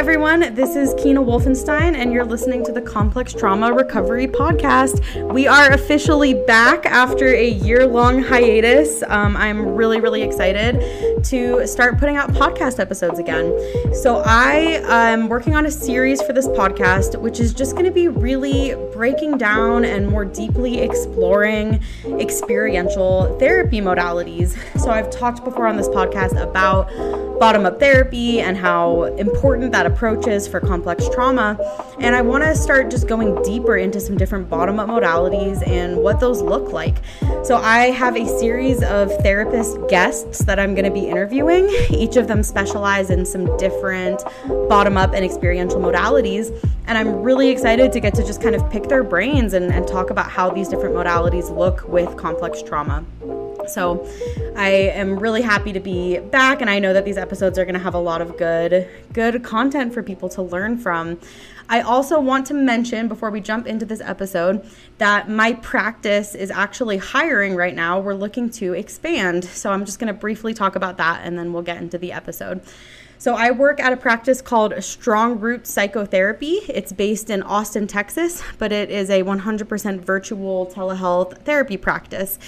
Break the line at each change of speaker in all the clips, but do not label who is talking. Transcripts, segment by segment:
everyone. This is Kina Wolfenstein, and you're listening to the Complex Trauma Recovery Podcast. We are officially back after a year long hiatus. Um, I'm really, really excited to start putting out podcast episodes again. So, I am working on a series for this podcast, which is just going to be really breaking down and more deeply exploring experiential therapy modalities. So, I've talked before on this podcast about bottom up therapy and how important that approach is for complex trauma. And I want to start just going deeper into some different bottom up modalities and what those look like. So I have a series of therapist guests that I'm going to be interviewing. Each of them specialize in some different bottom up and experiential modalities. And I'm really excited to get to just kind of pick their brains and, and talk about how these different modalities look with complex trauma. So I am really happy to be back and I know that these episodes are going to have a lot of good good content for people to learn from. I also want to mention before we jump into this episode that my practice is actually hiring right now. We're looking to expand. So I'm just going to briefly talk about that and then we'll get into the episode. So I work at a practice called Strong Roots Psychotherapy. It's based in Austin, Texas, but it is a 100% virtual telehealth therapy practice.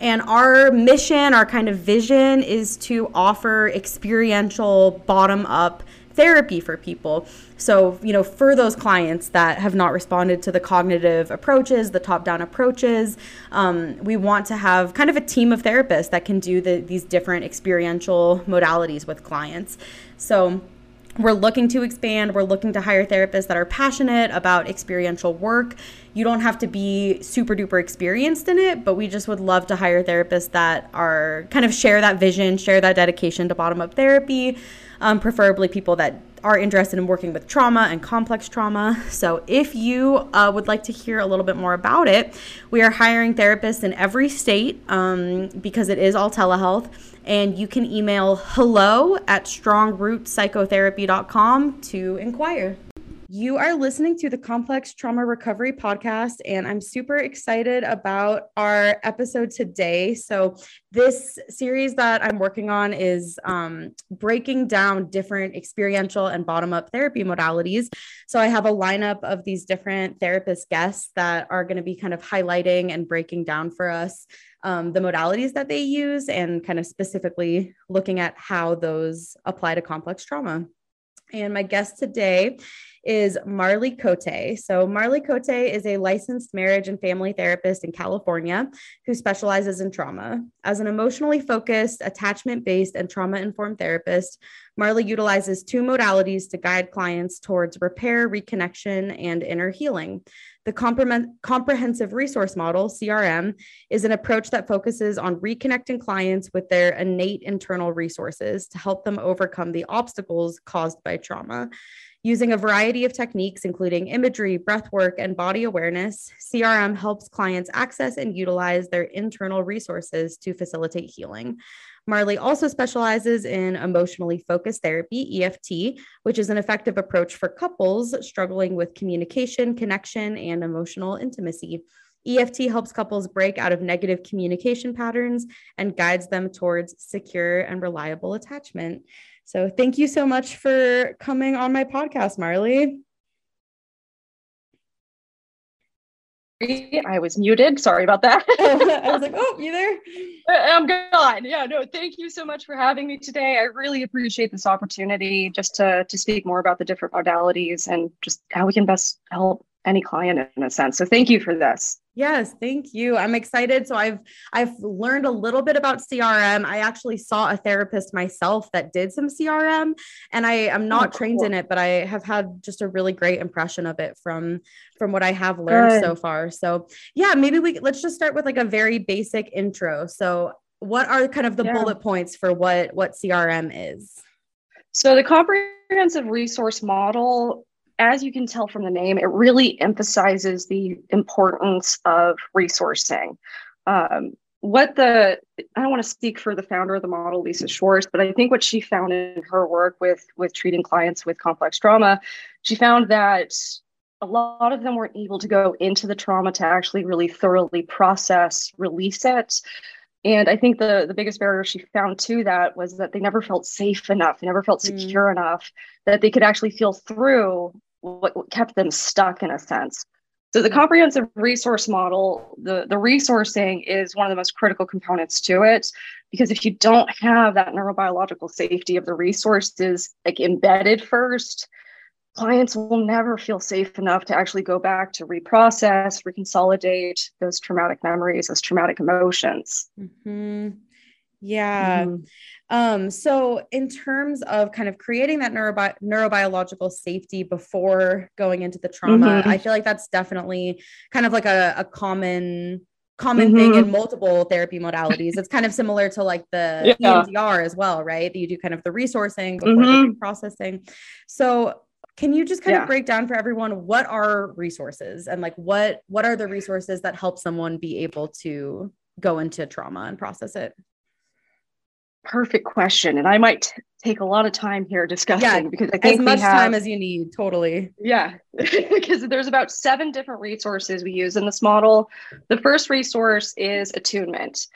And our mission, our kind of vision is to offer experiential bottom up therapy for people. So, you know, for those clients that have not responded to the cognitive approaches, the top down approaches, um, we want to have kind of a team of therapists that can do the, these different experiential modalities with clients. So, we're looking to expand. We're looking to hire therapists that are passionate about experiential work. You don't have to be super duper experienced in it, but we just would love to hire therapists that are kind of share that vision, share that dedication to bottom up therapy, um, preferably people that are interested in working with trauma and complex trauma. So, if you uh, would like to hear a little bit more about it, we are hiring therapists in every state um, because it is all telehealth. And you can email hello at strongrootspsychotherapy.com to inquire. You are listening to the Complex Trauma Recovery Podcast, and I'm super excited about our episode today. So, this series that I'm working on is um, breaking down different experiential and bottom up therapy modalities. So, I have a lineup of these different therapist guests that are going to be kind of highlighting and breaking down for us um, the modalities that they use and kind of specifically looking at how those apply to complex trauma. And my guest today is Marley Cote. So, Marley Cote is a licensed marriage and family therapist in California who specializes in trauma. As an emotionally focused, attachment based, and trauma informed therapist, Marley utilizes two modalities to guide clients towards repair, reconnection, and inner healing. The comprehensive resource model, CRM, is an approach that focuses on reconnecting clients with their innate internal resources to help them overcome the obstacles caused by trauma. Using a variety of techniques, including imagery, breathwork, and body awareness, CRM helps clients access and utilize their internal resources to facilitate healing. Marley also specializes in emotionally focused therapy, EFT, which is an effective approach for couples struggling with communication, connection, and emotional intimacy. EFT helps couples break out of negative communication patterns and guides them towards secure and reliable attachment. So, thank you so much for coming on my podcast, Marley.
I was muted. Sorry about that.
I was like, oh, you there?
Uh, I'm gone. Yeah, no, thank you so much for having me today. I really appreciate this opportunity just to, to speak more about the different modalities and just how we can best help any client in a sense. So thank you for this.
Yes, thank you. I'm excited. So I've I've learned a little bit about CRM. I actually saw a therapist myself that did some CRM and I am not oh, cool. trained in it, but I have had just a really great impression of it from from what I have learned Good. so far. So, yeah, maybe we let's just start with like a very basic intro. So, what are kind of the yeah. bullet points for what what CRM is?
So, the comprehensive resource model as you can tell from the name, it really emphasizes the importance of resourcing. Um, what the I don't want to speak for the founder of the model, Lisa Schwartz, but I think what she found in her work with with treating clients with complex trauma, she found that a lot of them weren't able to go into the trauma to actually really thoroughly process, release it. And I think the, the biggest barrier she found to that was that they never felt safe enough, they never felt mm. secure mm. enough that they could actually feel through what, what kept them stuck in a sense. So the comprehensive resource model, the, the resourcing is one of the most critical components to it. Because if you don't have that neurobiological safety of the resources like embedded first, clients will never feel safe enough to actually go back to reprocess, reconsolidate those traumatic memories, those traumatic emotions.
Mm-hmm. Yeah. Mm-hmm. Um, so in terms of kind of creating that neurobi- neurobiological safety before going into the trauma, mm-hmm. I feel like that's definitely kind of like a, a common common mm-hmm. thing in multiple therapy modalities. It's kind of similar to like the yeah. EMDR as well, right? You do kind of the resourcing before mm-hmm. the processing. So can you just kind yeah. of break down for everyone what are resources and like what what are the resources that help someone be able to go into trauma and process it?
perfect question and i might t- take a lot of time here discussing yeah, because i think
as much have, time as you need totally
yeah because there's about seven different resources we use in this model the first resource is attunement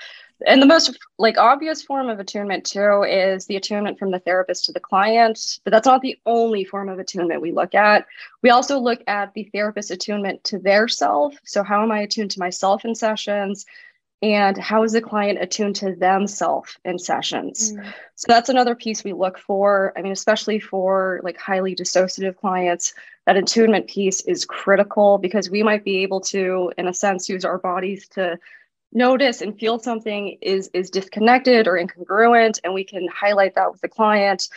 and the most like obvious form of attunement too is the attunement from the therapist to the client but that's not the only form of attunement we look at. We also look at the therapist attunement to their self. So how am i attuned to myself in sessions? And how is the client attuned to themselves in sessions? Mm. so that's another piece we look for. I mean especially for like highly dissociative clients that attunement piece is critical because we might be able to in a sense use our bodies to notice and feel something is is disconnected or incongruent and we can highlight that with the client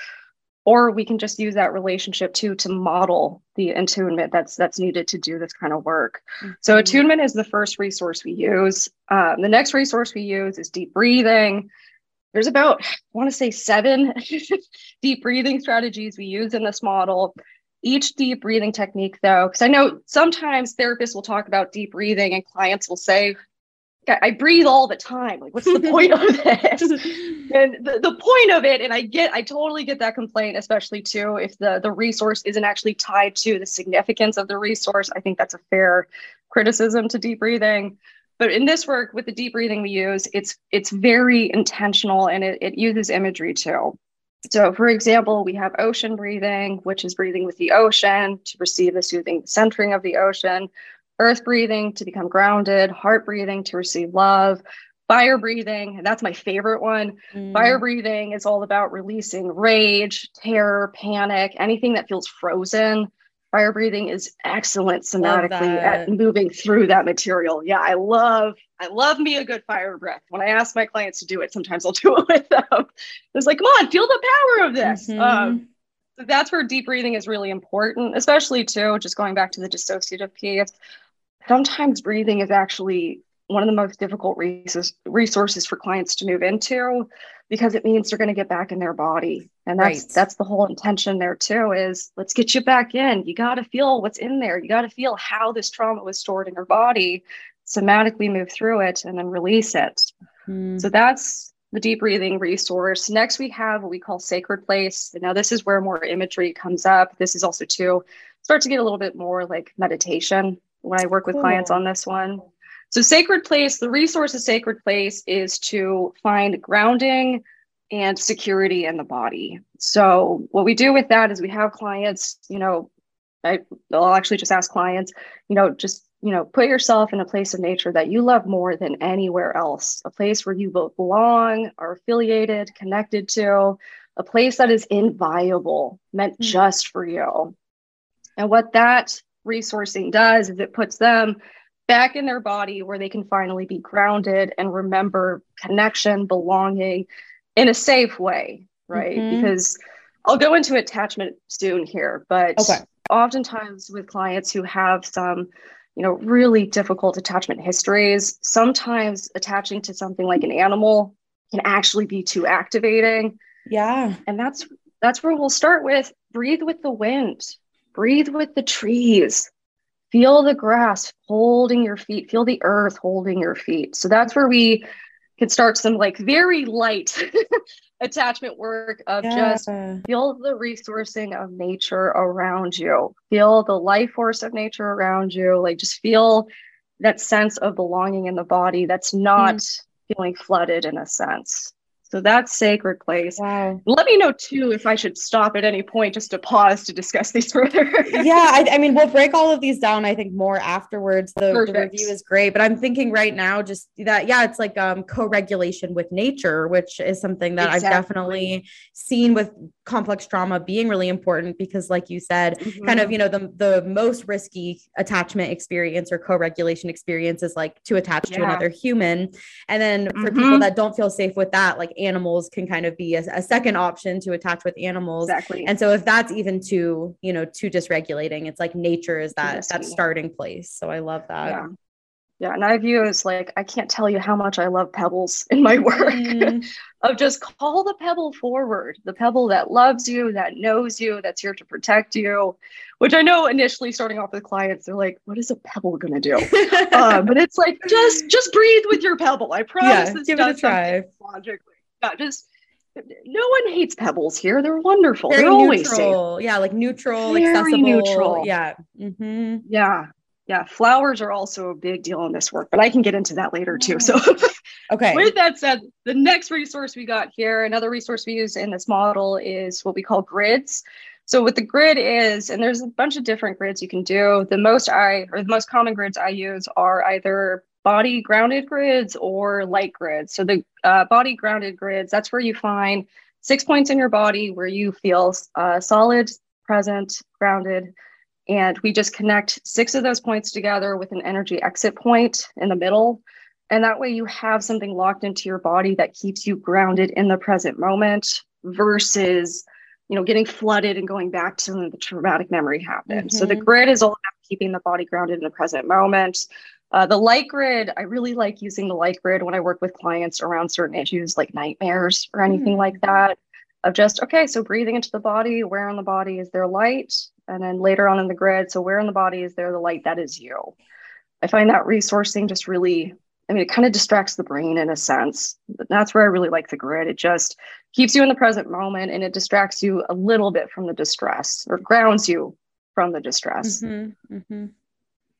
or we can just use that relationship too to model the attunement that's that's needed to do this kind of work. Mm-hmm. so attunement is the first resource we use. Um, the next resource we use is deep breathing. There's about i want to say seven deep breathing strategies we use in this model. Each deep breathing technique though because i know sometimes therapists will talk about deep breathing and clients will say I breathe all the time. Like, what's the point of this? and the, the point of it, and I get, I totally get that complaint, especially too, if the, the resource isn't actually tied to the significance of the resource. I think that's a fair criticism to deep breathing. But in this work with the deep breathing we use, it's it's very intentional and it, it uses imagery too. So, for example, we have ocean breathing, which is breathing with the ocean to receive the soothing centering of the ocean earth breathing to become grounded, heart breathing to receive love, fire breathing. And that's my favorite one. Mm. Fire breathing is all about releasing rage, terror, panic, anything that feels frozen. Fire breathing is excellent somatically at moving through that material. Yeah, I love, I love me a good fire breath. When I ask my clients to do it, sometimes I'll do it with them. It's like, come on, feel the power of this. Mm-hmm. Um, that's where deep breathing is really important, especially too, just going back to the dissociative piece sometimes breathing is actually one of the most difficult resources for clients to move into because it means they're going to get back in their body. And that's right. that's the whole intention there too is let's get you back in. You got to feel what's in there. You got to feel how this trauma was stored in your body somatically move through it and then release it. Mm. so that's the deep breathing resource. Next we have what we call sacred place. And now this is where more imagery comes up. This is also to start to get a little bit more like meditation when I work with cool. clients on this one. So, sacred place, the resource of sacred place is to find grounding and security in the body. So, what we do with that is we have clients, you know, I, will actually just ask clients, you know, just, you know, put yourself in a place of nature that you love more than anywhere else, a place where you both belong, are affiliated, connected to, a place that is inviolable, meant mm-hmm. just for you. And what that resourcing does is it puts them back in their body where they can finally be grounded and remember connection, belonging in a safe way, right? Mm-hmm. Because I'll go into attachment soon here, but okay. oftentimes with clients who have some, you know, really difficult attachment histories, sometimes attaching to something like an animal can actually be too activating.
Yeah.
And that's that's where we'll start with breathe with the wind breathe with the trees feel the grass holding your feet feel the earth holding your feet so that's where we can start some like very light attachment work of yeah. just feel the resourcing of nature around you feel the life force of nature around you like just feel that sense of belonging in the body that's not mm. feeling flooded in a sense. So that's sacred place.
Wow.
Let me know too if I should stop at any point just to pause to discuss these further.
yeah, I, I, mean, we'll break all of these down. I think more afterwards. The, the, review is great, but I'm thinking right now just that yeah, it's like um, co-regulation with nature, which is something that exactly. I've definitely seen with complex trauma being really important because, like you said, mm-hmm. kind of mm-hmm. you know the the most risky attachment experience or co-regulation experience is like to attach yeah. to another human, and then for mm-hmm. people that don't feel safe with that, like animals can kind of be a, a, second option to attach with animals.
Exactly.
And so if that's even too, you know, too dysregulating, it's like nature is that that starting place. So I love that.
Yeah. Yeah, and I view it as like I can't tell you how much I love pebbles in my work. Mm. of just call the pebble forward, the pebble that loves you, that knows you, that's here to protect you. Which I know initially starting off with clients, they're like, "What is a pebble gonna do?" uh, but it's like just just breathe with your pebble. I promise.
Yeah, give it a try.
Logically, just no one hates pebbles here. They're wonderful. Very They're always
neutral. Safe. Yeah, like neutral, Very accessible. Neutral. Yeah.
Mm-hmm. Yeah. Yeah. Flowers are also a big deal in this work, but I can get into that later too. So,
okay.
With that said, the next resource we got here, another resource we use in this model is what we call grids. So what the grid is, and there's a bunch of different grids you can do. The most I or the most common grids I use are either body grounded grids or light grids. So the uh, body grounded grids, that's where you find six points in your body where you feel uh, solid, present, grounded. And we just connect six of those points together with an energy exit point in the middle. And that way you have something locked into your body that keeps you grounded in the present moment versus you know getting flooded and going back to when the traumatic memory happened. Mm-hmm. So the mm-hmm. grid is all about keeping the body grounded in the present moment. Uh, the light grid, I really like using the light grid when I work with clients around certain issues like nightmares or anything mm. like that. Of just, okay, so breathing into the body, where in the body is there light? And then later on in the grid, so where in the body is there the light that is you? I find that resourcing just really, I mean, it kind of distracts the brain in a sense. That's where I really like the grid. It just keeps you in the present moment and it distracts you a little bit from the distress or grounds you from the distress. Mm-hmm, mm-hmm.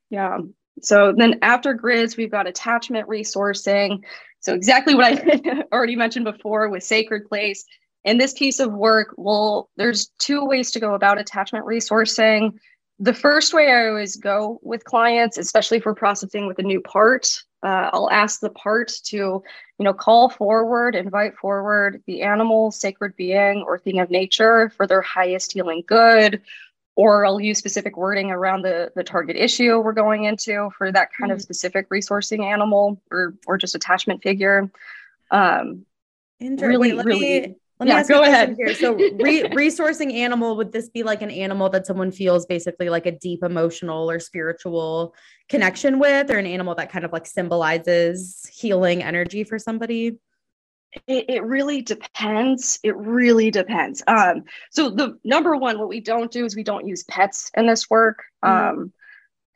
Yeah. So then after grids, we've got attachment resourcing. So exactly what I already mentioned before with Sacred Place. In this piece of work, well, there's two ways to go about attachment resourcing. The first way I always go with clients, especially for processing with a new part, uh, I'll ask the part to, you know, call forward, invite forward the animal, sacred being, or thing of nature for their highest healing good or I'll use specific wording around the, the target issue we're going into for that kind mm-hmm. of specific resourcing animal or or just attachment figure. Um,
really, Wait, really. Me, let yeah, me ask go ahead. Here. So, re- resourcing animal would this be like an animal that someone feels basically like a deep emotional or spiritual connection with, or an animal that kind of like symbolizes healing energy for somebody?
It, it, really depends. It really depends. Um, so the number one, what we don't do is we don't use pets in this work. Mm-hmm. Um,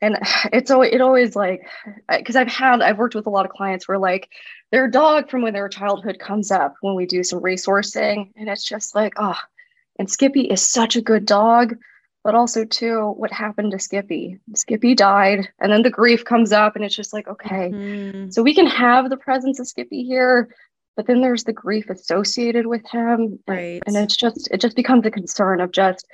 and it's always it always like because I've had I've worked with a lot of clients where like their dog from when their childhood comes up when we do some resourcing, and it's just like oh, and Skippy is such a good dog, but also too what happened to Skippy? Skippy died, and then the grief comes up, and it's just like okay, mm-hmm. so we can have the presence of Skippy here, but then there's the grief associated with him
right
and it's just it just becomes a concern of just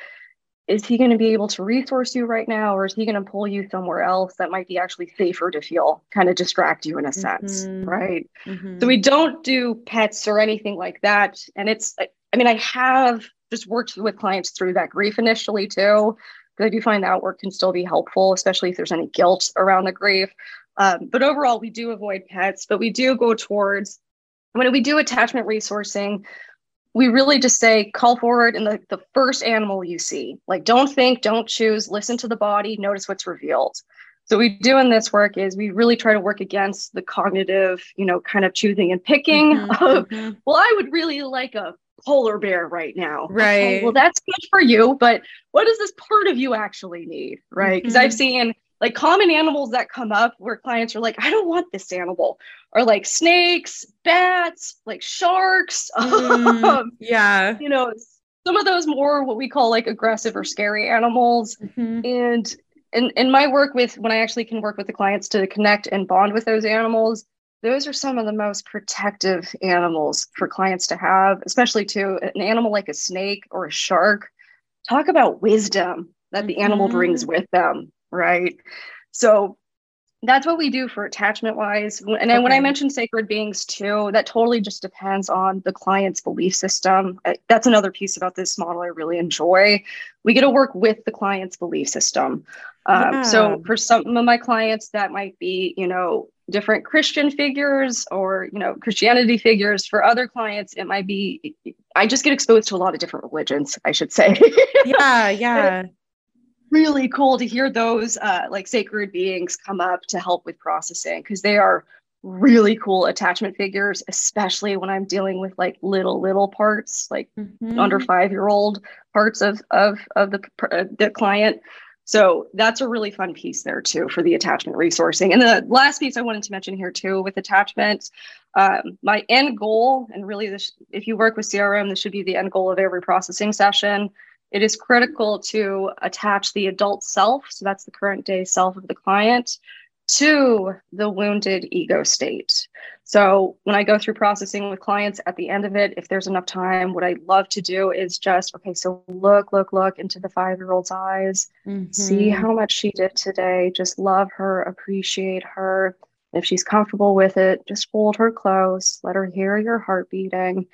is he going to be able to resource you right now or is he going to pull you somewhere else that might be actually safer to feel kind of distract you in a sense mm-hmm. right mm-hmm. so we don't do pets or anything like that and it's i mean i have just worked with clients through that grief initially too because i do find that work can still be helpful especially if there's any guilt around the grief um, but overall we do avoid pets but we do go towards when we do attachment resourcing, we really just say call forward in the, the first animal you see. Like don't think, don't choose, listen to the body, notice what's revealed. So we do in this work is we really try to work against the cognitive, you know, kind of choosing and picking mm-hmm, of, mm-hmm. well, I would really like a polar bear right now.
Right.
Okay, well, that's good for you, but what does this part of you actually need? Right. Because mm-hmm. I've seen like common animals that come up where clients are like, I don't want this animal, or like snakes, bats, like sharks.
Mm, um, yeah.
You know, some of those more what we call like aggressive or scary animals. Mm-hmm. And in, in my work with when I actually can work with the clients to connect and bond with those animals, those are some of the most protective animals for clients to have, especially to an animal like a snake or a shark. Talk about wisdom that the mm-hmm. animal brings with them, right? So that's what we do for attachment wise. And then okay. when I mentioned sacred beings too, that totally just depends on the client's belief system. That's another piece about this model I really enjoy. We get to work with the client's belief system. Um, yeah. So for some of my clients, that might be, you know, different Christian figures or, you know, Christianity figures. For other clients, it might be, I just get exposed to a lot of different religions, I should say.
yeah, yeah
really cool to hear those uh, like sacred beings come up to help with processing because they are really cool attachment figures, especially when I'm dealing with like little little parts, like mm-hmm. under five year old parts of of of the uh, the client. So that's a really fun piece there too for the attachment resourcing. And the last piece I wanted to mention here too with attachment, um, my end goal, and really this, if you work with CRM, this should be the end goal of every processing session it is critical to attach the adult self, so that's the current day self of the client, to the wounded ego state. So when I go through processing with clients at the end of it, if there's enough time, what I love to do is just, okay, so look, look, look into the five year old's eyes, mm-hmm. see how much she did today, just love her, appreciate her. If she's comfortable with it, just hold her close, let her hear your heart beating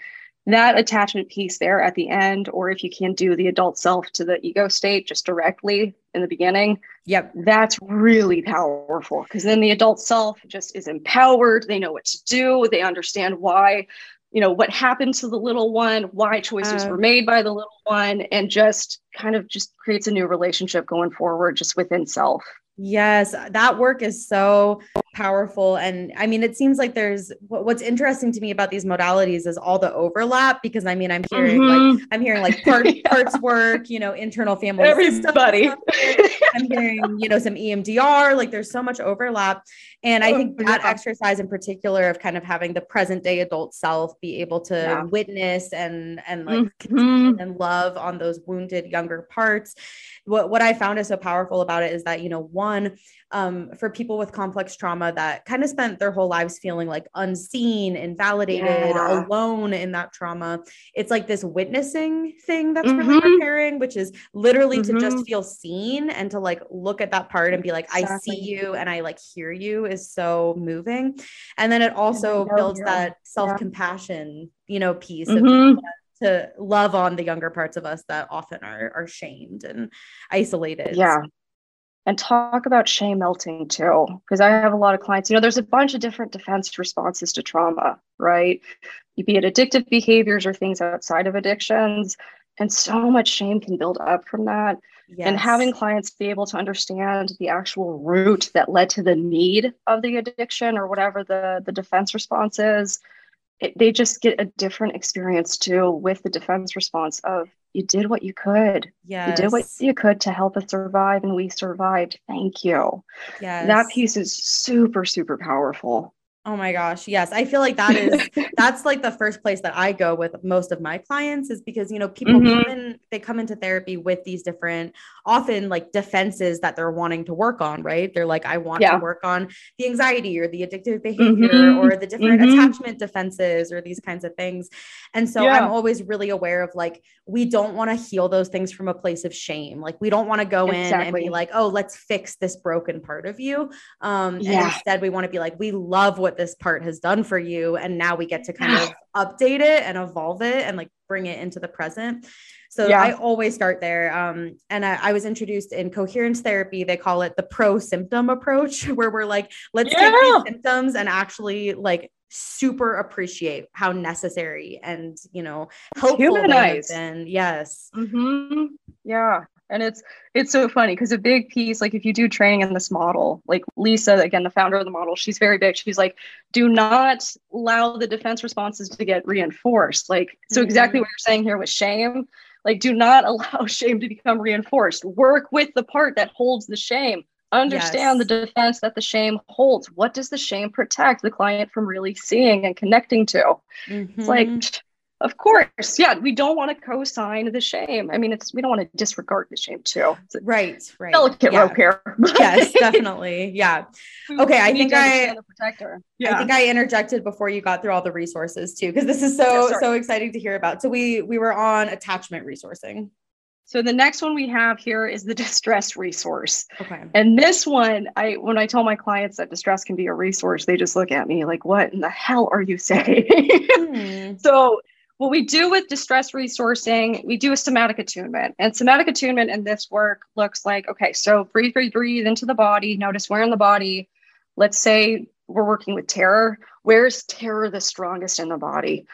that attachment piece there at the end, or if you can't do the adult self to the ego state just directly in the beginning,
yep,
that's really powerful because then the adult self just is empowered. They know what to do, they understand why, you know, what happened to the little one, why choices uh, were made by the little one, and just kind of just creates a new relationship going forward just within self.
Yes, that work is so powerful. And I mean, it seems like there's what's interesting to me about these modalities is all the overlap because I mean, I'm hearing mm-hmm. like, I'm hearing like part, yeah. parts work, you know, internal family.
Everybody.
I'm hearing, you know, some EMDR, like there's so much overlap. And I oh, think that exercise in particular of kind of having the present day adult self be able to yeah. witness and, and like mm-hmm. and love on those wounded younger parts. What, what I found is so powerful about it is that, you know, one, um, for people with complex trauma that kind of spent their whole lives feeling like unseen, invalidated, yeah. alone in that trauma. It's like this witnessing thing that's mm-hmm. really repairing, which is literally mm-hmm. to just mm-hmm. feel seen and to like look at that part and be like, exactly. I see you and I like hear you is so moving. And then it also builds that self compassion, yeah. you know, piece mm-hmm. of to love on the younger parts of us that often are are shamed and isolated.
Yeah and talk about shame melting too because i have a lot of clients you know there's a bunch of different defense responses to trauma right you be it addictive behaviors or things outside of addictions and so much shame can build up from that yes. and having clients be able to understand the actual root that led to the need of the addiction or whatever the the defense response is it, they just get a different experience too with the defense response of you did what you could.
Yeah.
You did what you could to help us survive and we survived. Thank you.
Yeah.
That piece is super, super powerful.
Oh my gosh. Yes. I feel like that is that's like the first place that I go with most of my clients is because you know people mm-hmm. come in they come into therapy with these different often like defenses that they're wanting to work on, right? They're like I want yeah. to work on the anxiety or the addictive behavior mm-hmm. or the different mm-hmm. attachment defenses or these kinds of things. And so yeah. I'm always really aware of like we don't want to heal those things from a place of shame. Like we don't want to go exactly. in and be like, "Oh, let's fix this broken part of you." Um yeah. and instead we want to be like, "We love what this part has done for you and now we get to kind of update it and evolve it and like bring it into the present. So yeah. i always start there um, and I, I, was introduced in coherence therapy. They call it the pro symptom approach where we're like let's yeah. take these symptoms and actually like super appreciate how necessary and you know helpful and yes.
Mm-hmm. yeah and it's it's so funny because a big piece like if you do training in this model like lisa again the founder of the model she's very big she's like do not allow the defense responses to get reinforced like so mm-hmm. exactly what you're saying here with shame like do not allow shame to become reinforced work with the part that holds the shame understand yes. the defense that the shame holds what does the shame protect the client from really seeing and connecting to mm-hmm. it's like Of course. Yeah. We don't want to co-sign the shame. I mean, it's we don't want to disregard the shame too.
right. Right.
Delicate yeah. rope here.
yes, definitely. Yeah. Okay. I think I protector. Yeah. I think I interjected before you got through all the resources too, because this is so yeah, so exciting to hear about. So we we were on attachment resourcing.
So the next one we have here is the distress resource.
Okay.
And this one, I when I tell my clients that distress can be a resource, they just look at me like, "What in the hell are you saying?" Hmm. so what we do with distress resourcing, we do a somatic attunement. And somatic attunement in this work looks like okay, so breathe, breathe, breathe into the body. Notice where in the body. Let's say we're working with terror. Where's terror the strongest in the body?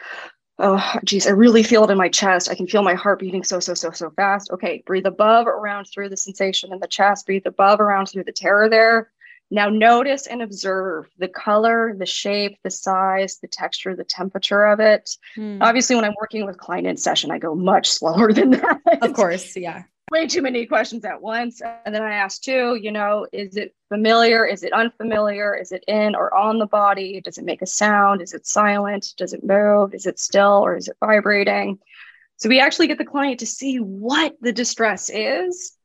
Oh, geez, I really feel it in my chest. I can feel my heart beating so, so, so, so fast. Okay, breathe above, around through the sensation in the chest. Breathe above, around through the terror there. Now notice and observe the color, the shape, the size, the texture, the temperature of it. Hmm. Obviously, when I'm working with client in session, I go much slower than that.
Of course, yeah.
Way too many questions at once. And then I ask too, you know, is it familiar? Is it unfamiliar? Is it in or on the body? Does it make a sound? Is it silent? Does it move? Is it still or is it vibrating? So we actually get the client to see what the distress is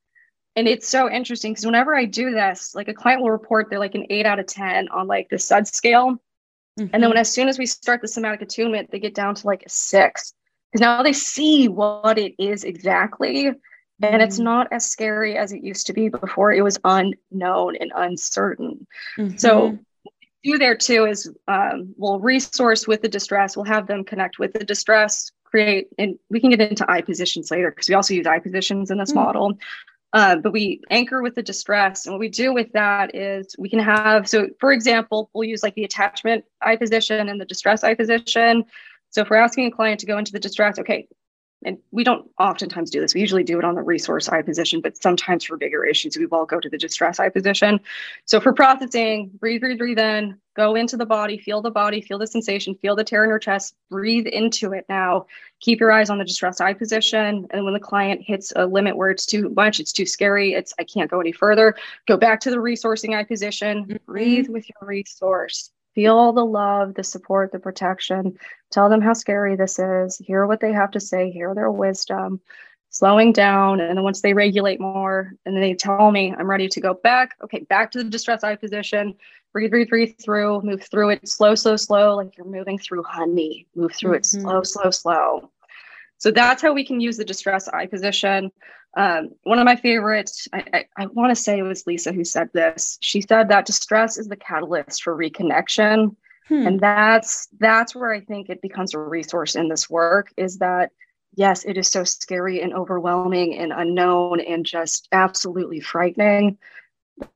and it's so interesting because whenever I do this, like a client will report they're like an eight out of 10 on like the SUD scale. Mm-hmm. And then mm-hmm. when as soon as we start the somatic attunement, they get down to like a six because now they see what it is exactly. Mm-hmm. And it's mm-hmm. not as scary as it used to be before it was unknown and uncertain. Mm-hmm. So do there too is um, we'll resource with the distress, we'll have them connect with the distress, create, and we can get into eye positions later because we also use eye positions in this mm-hmm. model. Uh, but we anchor with the distress. And what we do with that is we can have, so for example, we'll use like the attachment eye position and the distress eye position. So if we're asking a client to go into the distress, okay, and we don't oftentimes do this. We usually do it on the resource eye position, but sometimes for bigger issues, we will go to the distress eye position. So for processing, breathe, breathe, breathe in, go into the body, feel the body, feel the sensation, feel the tear in your chest, breathe into it now. Keep your eyes on the distress eye position. And when the client hits a limit where it's too much, it's too scary, it's I can't go any further, go back to the resourcing eye position, mm-hmm. breathe with your resource feel the love, the support, the protection. Tell them how scary this is. Hear what they have to say. Hear their wisdom. Slowing down, and then once they regulate more, and then they tell me I'm ready to go back. Okay, back to the distress eye position. Breathe, breathe, breathe through. Move through it slow, slow, slow, like you're moving through honey. Move through mm-hmm. it slow, slow, slow. So that's how we can use the distress eye position. Um, one of my favorites, I, I, I want to say it was Lisa who said this. She said that distress is the catalyst for reconnection. Hmm. And that's that's where I think it becomes a resource in this work is that yes, it is so scary and overwhelming and unknown and just absolutely frightening.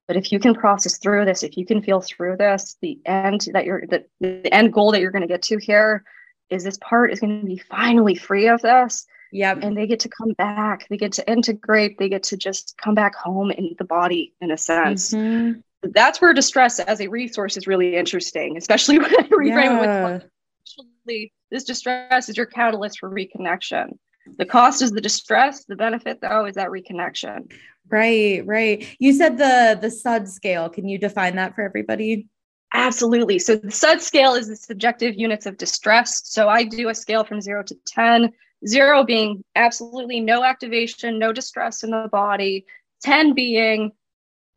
But if you can process through this, if you can feel through this, the end that you're the, the end goal that you're going to get to here is this part is going to be finally free of this
Yep.
And they get to come back. They get to integrate. They get to just come back home in the body in a sense. Mm-hmm. That's where distress as a resource is really interesting, especially when I reframe yeah. it with actually this distress is your catalyst for reconnection. The cost is the distress. The benefit though is that reconnection.
Right, right. You said the the SUD scale. Can you define that for everybody?
Absolutely. So the SUD scale is the subjective units of distress. So I do a scale from zero to 10. Zero being absolutely no activation, no distress in the body. 10 being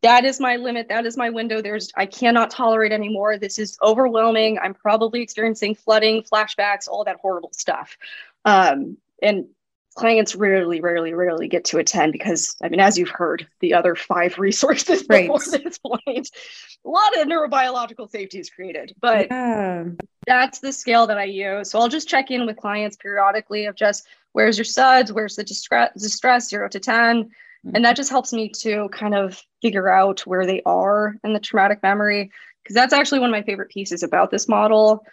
that is my limit. That is my window. There's, I cannot tolerate anymore. This is overwhelming. I'm probably experiencing flooding, flashbacks, all that horrible stuff. Um, and clients rarely, rarely, rarely get to attend because, I mean, as you've heard, the other five resources right. before this point, a lot of neurobiological safety is created. But yeah. that's the scale that I use. So I'll just check in with clients periodically of just where's your SUDS, where's the distress, distress zero to 10. Mm-hmm. And that just helps me to kind of figure out where they are in the traumatic memory. Because that's actually one of my favorite pieces about this model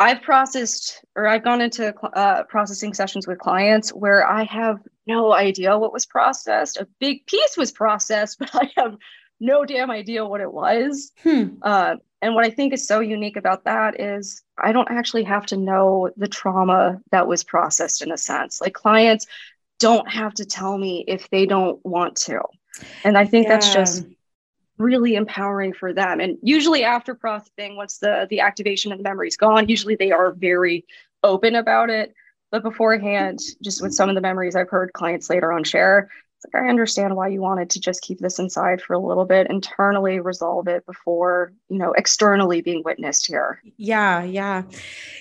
I've processed or I've gone into uh, processing sessions with clients where I have no idea what was processed. A big piece was processed, but I have no damn idea what it was. Hmm. Uh, and what I think is so unique about that is I don't actually have to know the trauma that was processed in a sense. Like clients don't have to tell me if they don't want to. And I think yeah. that's just really empowering for them. And usually after processing, once the the activation of the memory is gone, usually they are very open about it. but beforehand, just with some of the memories I've heard clients later on share, it's like I understand why you wanted to just keep this inside for a little bit, internally resolve it before, you know, externally being witnessed here.
Yeah, yeah.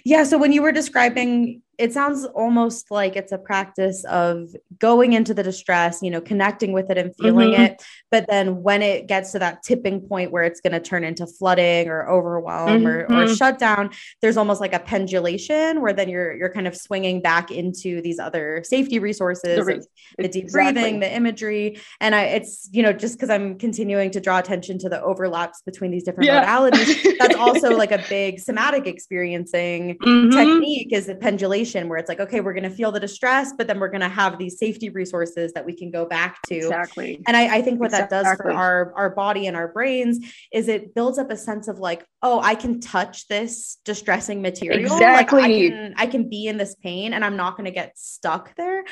Yeah. So when you were describing it sounds almost like it's a practice of going into the distress, you know, connecting with it and feeling mm-hmm. it. But then when it gets to that tipping point where it's going to turn into flooding or overwhelm mm-hmm. or, or mm-hmm. shutdown, there's almost like a pendulation where then you're you're kind of swinging back into these other safety resources, the, re- the deep exactly. breathing, the imagery. And I it's, you know, just because I'm continuing to draw attention to the overlaps between these different yeah. modalities, that's also like a big somatic experiencing mm-hmm. technique is the pendulation where it's like, okay, we're going to feel the distress, but then we're going to have these safety resources that we can go back to.
Exactly.
And I, I think what exactly. that does for our, our body and our brains is it builds up a sense of like, oh, I can touch this distressing material.
Exactly.
Like I can, I can be in this pain and I'm not going to get stuck there.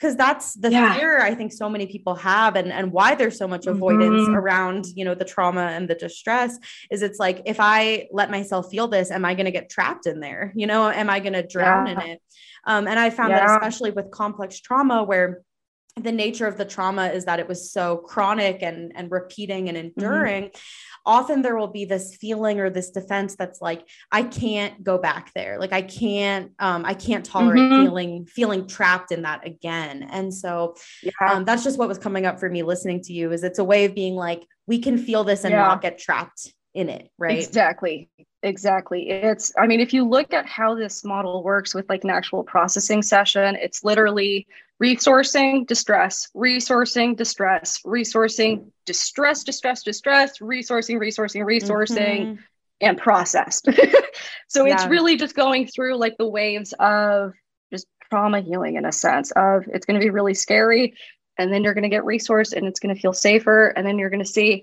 Cause that's the yeah. fear I think so many people have and, and why there's so much avoidance mm-hmm. around, you know, the trauma and the distress is it's like, if I let myself feel this, am I going to get trapped in there? You know, am I going to drown yeah. in it? Um, and I found yeah. that especially with complex trauma, where the nature of the trauma is that it was so chronic and and repeating and mm-hmm. enduring. Mm-hmm. Often there will be this feeling or this defense that's like, I can't go back there. Like I can't, um, I can't tolerate mm-hmm. feeling feeling trapped in that again. And so yeah. um, that's just what was coming up for me listening to you. Is it's a way of being like, we can feel this and yeah. not get trapped in it, right?
Exactly. Exactly. It's, I mean, if you look at how this model works with like an actual processing session, it's literally resourcing, distress, resourcing, distress, resourcing, distress, distress, distress, resourcing, resourcing, resourcing, mm-hmm. and processed. so yeah. it's really just going through like the waves of just trauma healing in a sense of it's going to be really scary. And then you're going to get resourced and it's going to feel safer. And then you're going to see,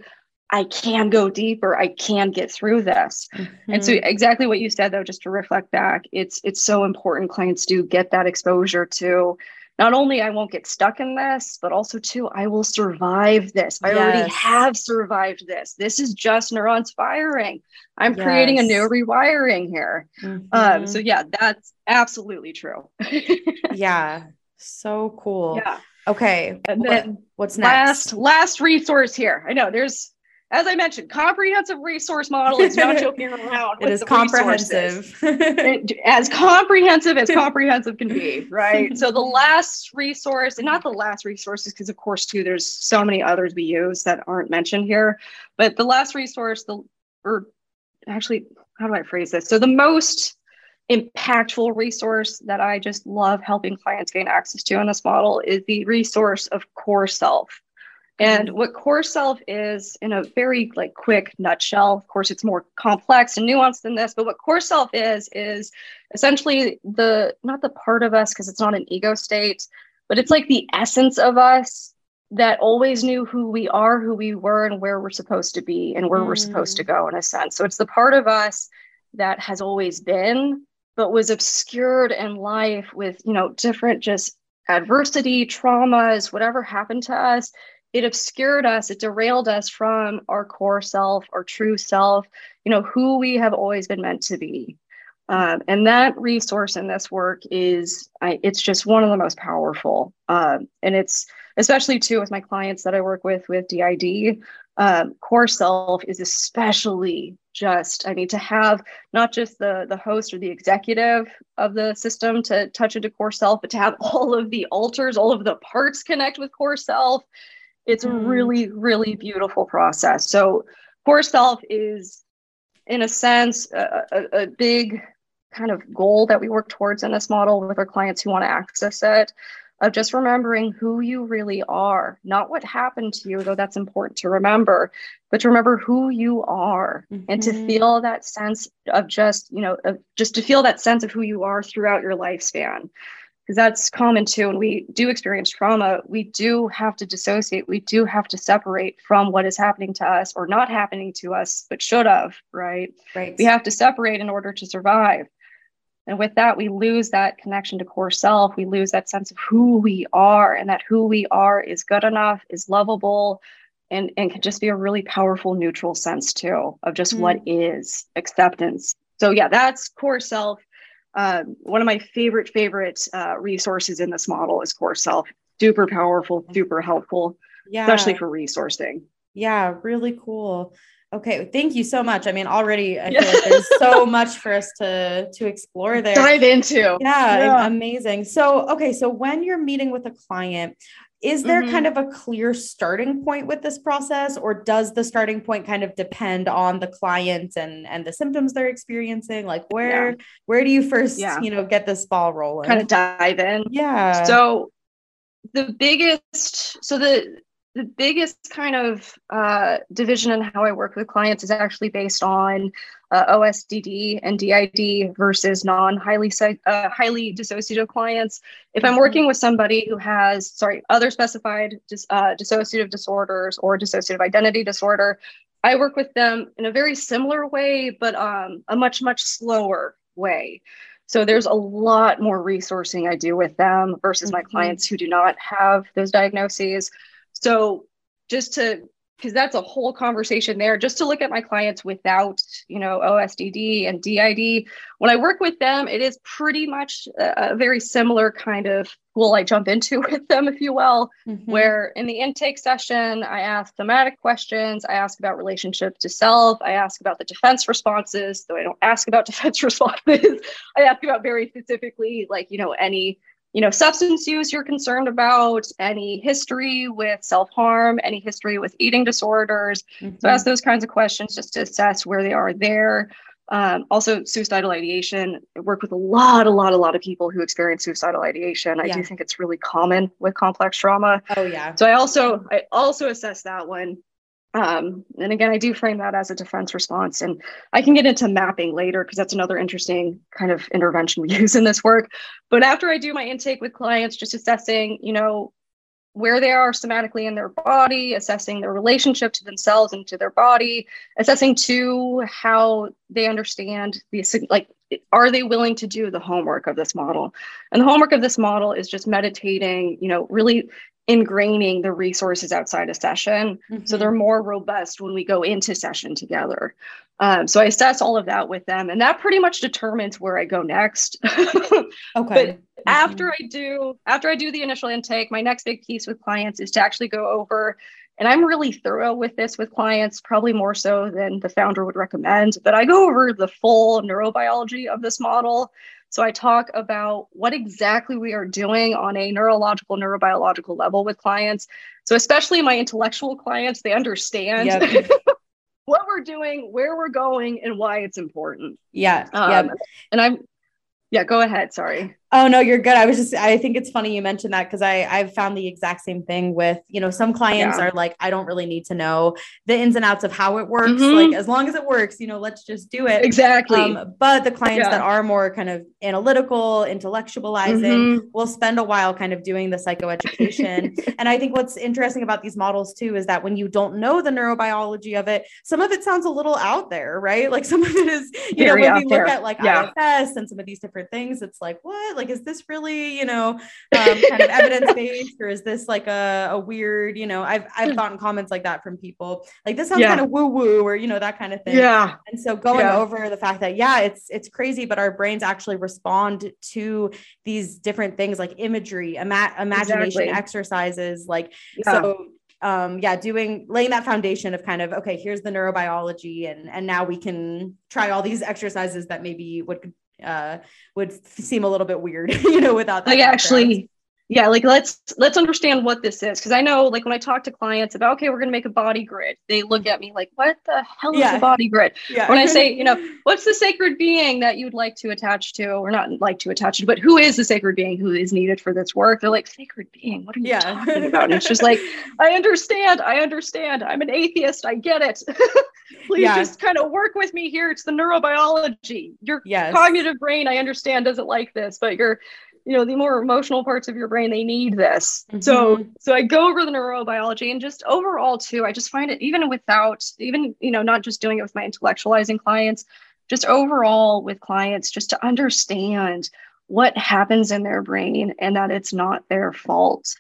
I can go deeper. I can get through this. Mm-hmm. And so mm-hmm. exactly what you said though, just to reflect back, it's it's so important clients do get that exposure to not only I won't get stuck in this, but also too, I will survive this. I yes. already have survived this. This is just neurons firing. I'm yes. creating a new rewiring here. Mm-hmm. Um, so yeah, that's absolutely true.
yeah. So cool.
Yeah.
Okay.
And then
what's
next? Last last resource here. I know there's as I mentioned, comprehensive resource model is not joking around.
it is comprehensive.
as comprehensive as comprehensive can be, right? so the last resource, and not the last resources, because of course, too, there's so many others we use that aren't mentioned here. But the last resource, the or actually, how do I phrase this? So the most impactful resource that I just love helping clients gain access to in this model is the resource of core self. And mm-hmm. what core self is in a very like quick nutshell, of course it's more complex and nuanced than this, but what core self is is essentially the not the part of us because it's not an ego state, but it's like the essence of us that always knew who we are, who we were and where we're supposed to be and where mm. we're supposed to mm. go in a sense. So it's the part of us that has always been but was obscured in life with, you know, different just adversity, traumas, whatever happened to us it obscured us it derailed us from our core self our true self you know who we have always been meant to be. Um, and that resource in this work is I, it's just one of the most powerful. Um, and it's especially too with my clients that i work with with DID um, core self is especially just i mean to have not just the the host or the executive of the system to touch into core self but to have all of the alters all of the parts connect with core self it's a mm. really, really beautiful process. So, core self is, in a sense, a, a, a big kind of goal that we work towards in this model with our clients who want to access it of just remembering who you really are, not what happened to you, though that's important to remember, but to remember who you are mm-hmm. and to mm-hmm. feel that sense of just, you know, of just to feel that sense of who you are throughout your lifespan because that's common too. When we do experience trauma, we do have to dissociate. We do have to separate from what is happening to us or not happening to us, but should have, right?
Right.
We have to separate in order to survive. And with that, we lose that connection to core self. We lose that sense of who we are and that who we are is good enough, is lovable, and, and can just be a really powerful neutral sense too of just mm. what is acceptance. So, yeah, that's core self Um, one of my favorite, favorite uh, resources in this model is Core Self. Super powerful, super helpful, yeah. especially for resourcing.
Yeah, really cool. Okay, thank you so much. I mean, already I feel like there's so much for us to to explore there.
Dive into.
Yeah, yeah, amazing. So, okay, so when you're meeting with a client, is there mm-hmm. kind of a clear starting point with this process or does the starting point kind of depend on the client and and the symptoms they're experiencing? Like where yeah. where do you first, yeah. you know, get this ball rolling?
Kind of dive in.
Yeah.
So the biggest so the the biggest kind of uh, division in how I work with clients is actually based on uh, OSDD and DID versus non highly uh, highly dissociative clients. If I'm mm-hmm. working with somebody who has sorry other specified dis- uh, dissociative disorders or dissociative identity disorder, I work with them in a very similar way, but um, a much much slower way. So there's a lot more resourcing I do with them versus mm-hmm. my clients who do not have those diagnoses. So just to because that's a whole conversation there just to look at my clients without you know osdd and did when i work with them it is pretty much a, a very similar kind of pool i jump into with them if you will mm-hmm. where in the intake session i ask thematic questions i ask about relationship to self i ask about the defense responses though i don't ask about defense responses i ask about very specifically like you know any you know, substance use you're concerned about, any history with self harm, any history with eating disorders. Mm-hmm. So ask those kinds of questions just to assess where they are there. Um, also, suicidal ideation. I work with a lot, a lot, a lot of people who experience suicidal ideation. I yeah. do think it's really common with complex trauma.
Oh yeah.
So I also I also assess that one. Um, and again, I do frame that as a defense response. And I can get into mapping later because that's another interesting kind of intervention we use in this work. But after I do my intake with clients, just assessing, you know, where they are somatically in their body, assessing their relationship to themselves and to their body, assessing to how they understand the like are they willing to do the homework of this model? And the homework of this model is just meditating, you know, really ingraining the resources outside a session. Mm-hmm. so they're more robust when we go into session together. Um, so i assess all of that with them and that pretty much determines where i go next.
Okay. But mm-hmm.
after i do after i do the initial intake my next big piece with clients is to actually go over and i'm really thorough with this with clients probably more so than the founder would recommend but i go over the full neurobiology of this model so I talk about what exactly we are doing on a neurological, neurobiological level with clients. So especially my intellectual clients, they understand yep. what we're doing, where we're going, and why it's important.
Yeah.
Um,
yep.
And I'm yeah, go ahead. Sorry.
Oh no, you're good. I was just I think it's funny you mentioned that because I I've found the exact same thing with, you know, some clients yeah. are like, I don't really need to know the ins and outs of how it works. Mm-hmm. Like as long as it works, you know, let's just do it.
Exactly. Um,
but the clients yeah. that are more kind of analytical, intellectualizing mm-hmm. will spend a while kind of doing the psychoeducation. and I think what's interesting about these models too is that when you don't know the neurobiology of it, some of it sounds a little out there, right? Like some of it is, you Very know, when we look there. at like yeah. IFS and some of these different things, it's like, what? Like like is this really you know um, kind of evidence based or is this like a, a weird you know i've i've gotten comments like that from people like this sounds yeah. kind of woo woo or you know that kind of thing
yeah
and so going yeah. over the fact that yeah it's it's crazy but our brains actually respond to these different things like imagery ima- imagination exactly. exercises like yeah. so um, yeah, doing laying that foundation of kind of okay, here's the neurobiology, and and now we can try all these exercises that maybe would uh, would seem a little bit weird, you know, without that.
Like actually, yeah like let's let's understand what this is because i know like when i talk to clients about okay we're going to make a body grid they look at me like what the hell yeah. is a body grid yeah. when i say you know what's the sacred being that you'd like to attach to or not like to attach to but who is the sacred being who is needed for this work they're like sacred being what are you yeah. talking about and it's just like i understand i understand i'm an atheist i get it please just kind of work with me here it's the neurobiology your yes. cognitive brain i understand doesn't like this but your you know the more emotional parts of your brain they need this mm-hmm. so so i go over the neurobiology and just overall too i just find it even without even you know not just doing it with my intellectualizing clients just overall with clients just to understand what happens in their brain and that it's not their fault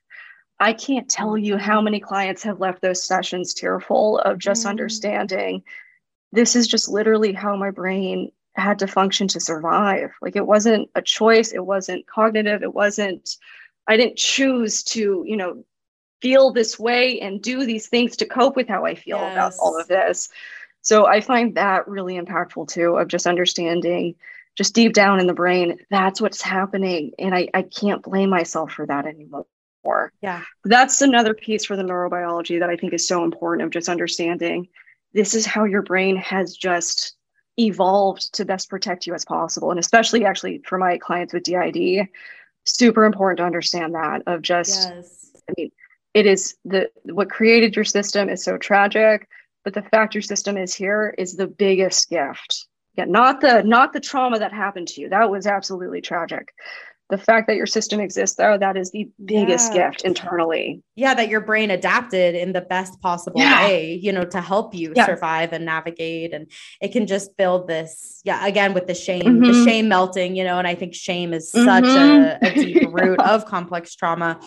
i can't tell you how many clients have left those sessions tearful of just mm-hmm. understanding this is just literally how my brain had to function to survive. Like it wasn't a choice, it wasn't cognitive, it wasn't, I didn't choose to, you know, feel this way and do these things to cope with how I feel yes. about all of this. So I find that really impactful too, of just understanding just deep down in the brain, that's what's happening. And I, I can't blame myself for that anymore.
Yeah.
That's another piece for the neurobiology that I think is so important of just understanding this is how your brain has just evolved to best protect you as possible. And especially actually for my clients with DID, super important to understand that of just, yes. I mean, it is the what created your system is so tragic, but the fact your system is here is the biggest gift. Yeah, not the not the trauma that happened to you. That was absolutely tragic the fact that your system exists though that is the biggest yeah. gift internally
yeah that your brain adapted in the best possible yeah. way you know to help you yeah. survive and navigate and it can just build this yeah again with the shame mm-hmm. the shame melting you know and i think shame is mm-hmm. such a, a deep root of complex trauma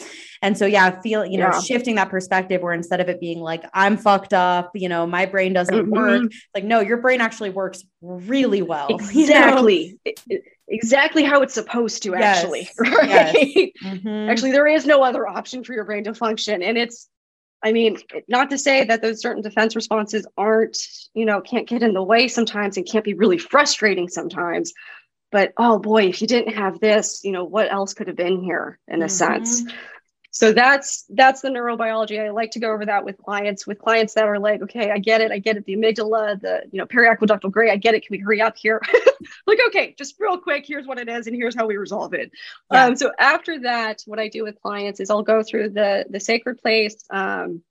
and so yeah feel you know shifting that perspective where instead of it being like i'm fucked up you know my brain doesn't mm-hmm. work like no your brain actually works really well
exactly you know? Exactly how it's supposed to actually yes. right yes. Mm-hmm. actually there is no other option for your brain to function and it's i mean not to say that those certain defense responses aren't you know can't get in the way sometimes and can't be really frustrating sometimes but oh boy if you didn't have this you know what else could have been here in a mm-hmm. sense so that's that's the neurobiology. I like to go over that with clients with clients that are like okay i get it. I get it. The amygdala the you know periaqueductal gray i get it. Can we hurry up here? Like okay just real quick here's what it is and here's how we resolve it. Yeah. um, so after that what i do with clients is i'll go through the the sacred place um,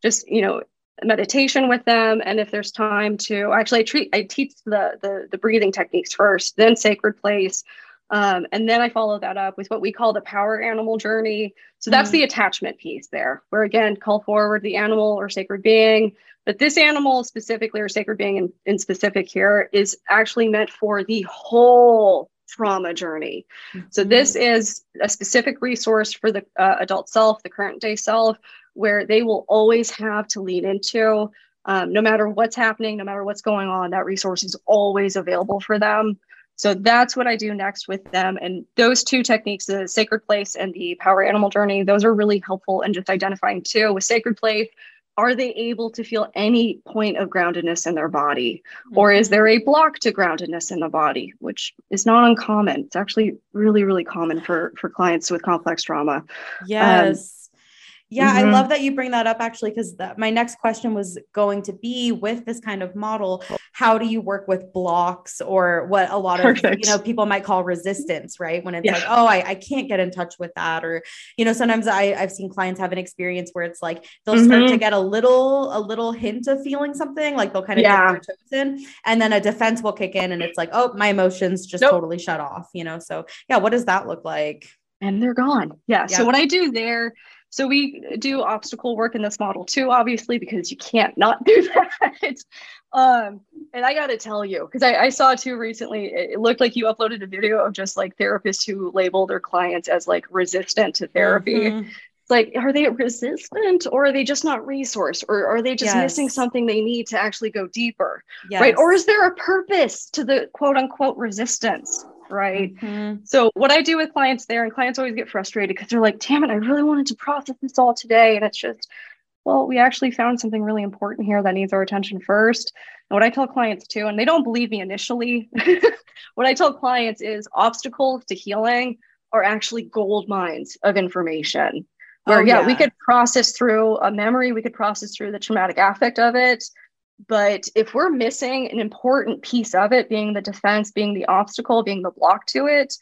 just you know meditation with them. And if there's time to actually i treat i teach the the, the breathing techniques first then sacred place um, and then I follow that up with what we call the power animal journey. So that's mm. the attachment piece there, where again, call forward the animal or sacred being. But this animal specifically, or sacred being in, in specific here, is actually meant for the whole trauma journey. Mm-hmm. So this is a specific resource for the uh, adult self, the current day self, where they will always have to lean into. Um, no matter what's happening, no matter what's going on, that resource is always available for them. So that's what I do next with them. And those two techniques, the sacred place and the power animal journey, those are really helpful in just identifying too. With sacred place, are they able to feel any point of groundedness in their body? Mm-hmm. Or is there a block to groundedness in the body, which is not uncommon? It's actually really, really common for, for clients with complex trauma.
Yes. Um, yeah, mm-hmm. I love that you bring that up actually, because my next question was going to be with this kind of model, how do you work with blocks or what a lot of you know people might call resistance, right? When it's yeah. like, oh, I, I can't get in touch with that. Or, you know, sometimes I, I've seen clients have an experience where it's like they'll mm-hmm. start to get a little, a little hint of feeling something, like they'll kind of yeah. get their toes in, and then a defense will kick in and it's like, oh, my emotions just nope. totally shut off, you know. So yeah, what does that look like?
And they're gone. Yeah. yeah. So what I do there so we do obstacle work in this model too, obviously, because you can't not do that. um, and I got to tell you, because I, I, saw too recently, it looked like you uploaded a video of just like therapists who label their clients as like resistant to therapy. Mm-hmm. Like, are they resistant or are they just not resourced or are they just yes. missing something they need to actually go deeper? Yes. Right. Or is there a purpose to the quote unquote resistance? Right? Mm-hmm. So what I do with clients there, and clients always get frustrated because they're like, damn it, I really wanted to process this all today. And it's just, well, we actually found something really important here that needs our attention first. And what I tell clients too, and they don't believe me initially, what I tell clients is obstacles to healing are actually gold mines of information. Where, oh, yeah, yeah, we could process through a memory, we could process through the traumatic affect of it, but if we're missing an important piece of it, being the defense, being the obstacle, being the block to it,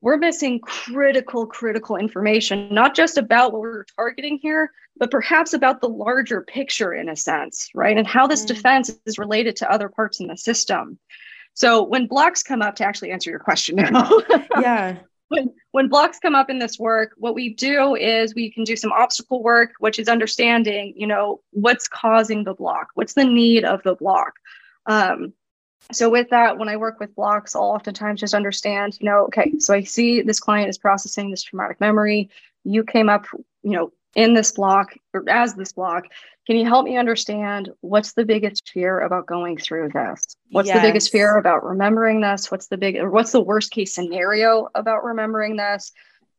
we're missing critical, critical information, not just about what we're targeting here, but perhaps about the larger picture in a sense, right? And how this mm. defense is related to other parts in the system. So when blocks come up to actually answer your question now.
yeah
when when blocks come up in this work what we do is we can do some obstacle work which is understanding you know what's causing the block what's the need of the block. Um, so with that when i work with blocks i'll oftentimes just understand you know okay so i see this client is processing this traumatic memory. You came up you know in this block or as this block can you help me understand what's the biggest fear about going through this? What's yes. the biggest fear about remembering this? What's the big or what's the worst case scenario about remembering this?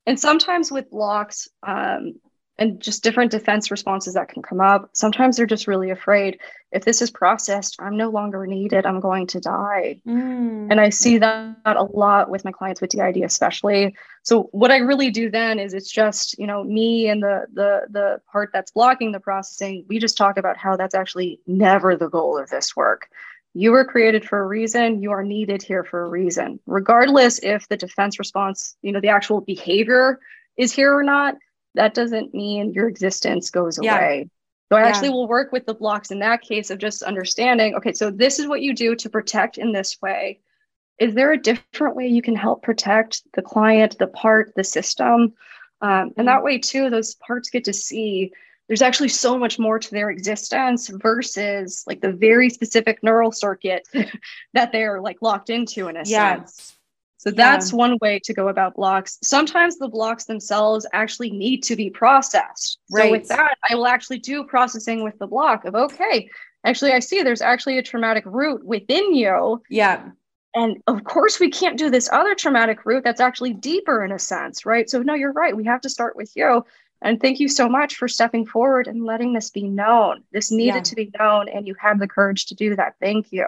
And sometimes with blocks um, and just different defense responses that can come up. Sometimes they're just really afraid if this is processed, I'm no longer needed, I'm going to die. Mm. And I see that a lot with my clients with DID especially. So what I really do then is it's just, you know, me and the the the part that's blocking the processing, we just talk about how that's actually never the goal of this work. You were created for a reason, you are needed here for a reason. Regardless if the defense response, you know, the actual behavior is here or not, that doesn't mean your existence goes yeah. away. So I yeah. actually will work with the blocks in that case of just understanding, okay, so this is what you do to protect in this way. Is there a different way you can help protect the client, the part, the system? Um, and that mm-hmm. way, too, those parts get to see there's actually so much more to their existence versus like the very specific neural circuit that they're like locked into in a yeah. sense. So yeah. that's one way to go about blocks. Sometimes the blocks themselves actually need to be processed. Right. So with that, I will actually do processing with the block of okay, actually I see there's actually a traumatic root within you.
Yeah.
And of course we can't do this other traumatic root that's actually deeper in a sense, right? So no, you're right. We have to start with you. And thank you so much for stepping forward and letting this be known. This needed yeah. to be known and you had the courage to do that. Thank you.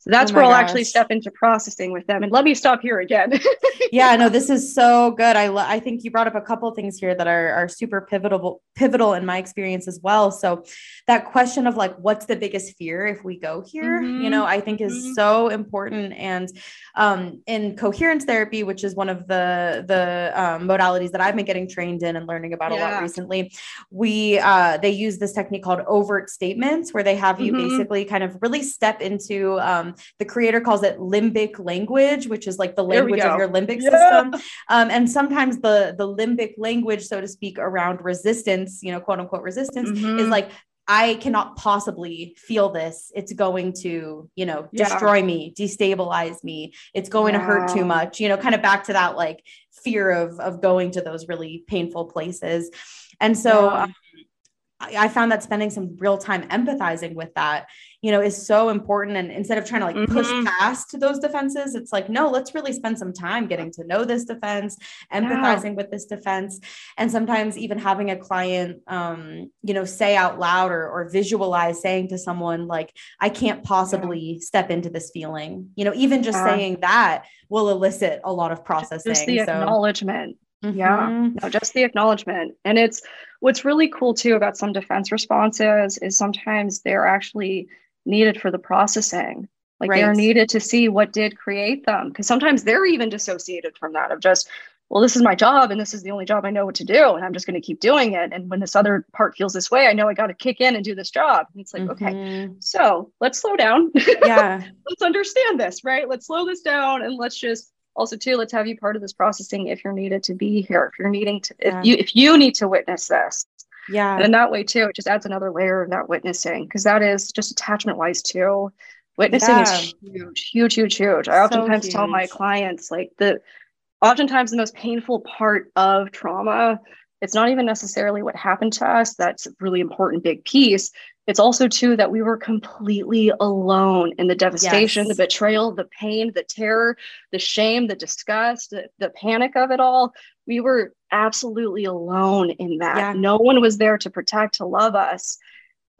So that's oh where I'll gosh. actually step into processing with them. And let me stop here again.
yeah, no, this is so good. I lo- I think you brought up a couple things here that are are super pivotal pivotal in my experience as well. So that question of like what's the biggest fear if we go here, mm-hmm. you know, I think is mm-hmm. so important. And um, in coherence therapy, which is one of the the um, modalities that I've been getting trained in and learning about yeah. a lot recently, we uh, they use this technique called overt statements, where they have you mm-hmm. basically kind of really step into um, the creator calls it limbic language, which is like the language of your limbic yeah. system. Um, and sometimes the the limbic language, so to speak, around resistance, you know, quote unquote resistance, mm-hmm. is like I cannot possibly feel this. It's going to, you know, destroy yeah. me, destabilize me. It's going to hurt too much. You know, kind of back to that like fear of of going to those really painful places. And so yeah. um, I found that spending some real time empathizing with that, you know, is so important. And instead of trying to like mm-hmm. push past those defenses, it's like, no, let's really spend some time getting to know this defense, empathizing yeah. with this defense. And sometimes even having a client, um, you know, say out loud or, or visualize saying to someone, like, I can't possibly yeah. step into this feeling, you know, even just yeah. saying that will elicit a lot of processing.
Just the so, acknowledgement. Mm-hmm. Yeah, no, just the acknowledgement. And it's what's really cool too about some defense responses is sometimes they're actually needed for the processing. Like right. they're needed to see what did create them. Because sometimes they're even dissociated from that of just, well, this is my job and this is the only job I know what to do. And I'm just going to keep doing it. And when this other part feels this way, I know I got to kick in and do this job. And it's like, mm-hmm. okay, so let's slow down.
Yeah.
let's understand this, right? Let's slow this down and let's just also too let's have you part of this processing if you're needed to be here if you're needing to if yeah. you if you need to witness this
yeah
and in that way too it just adds another layer of that witnessing because that is just attachment wise too witnessing yeah. is huge huge huge huge i oftentimes huge. tell my clients like the oftentimes the most painful part of trauma it's not even necessarily what happened to us that's a really important big piece it's also too that we were completely alone in the devastation, yes. the betrayal, the pain, the terror, the shame, the disgust, the, the panic of it all. We were absolutely alone in that. Yeah. No one was there to protect, to love us.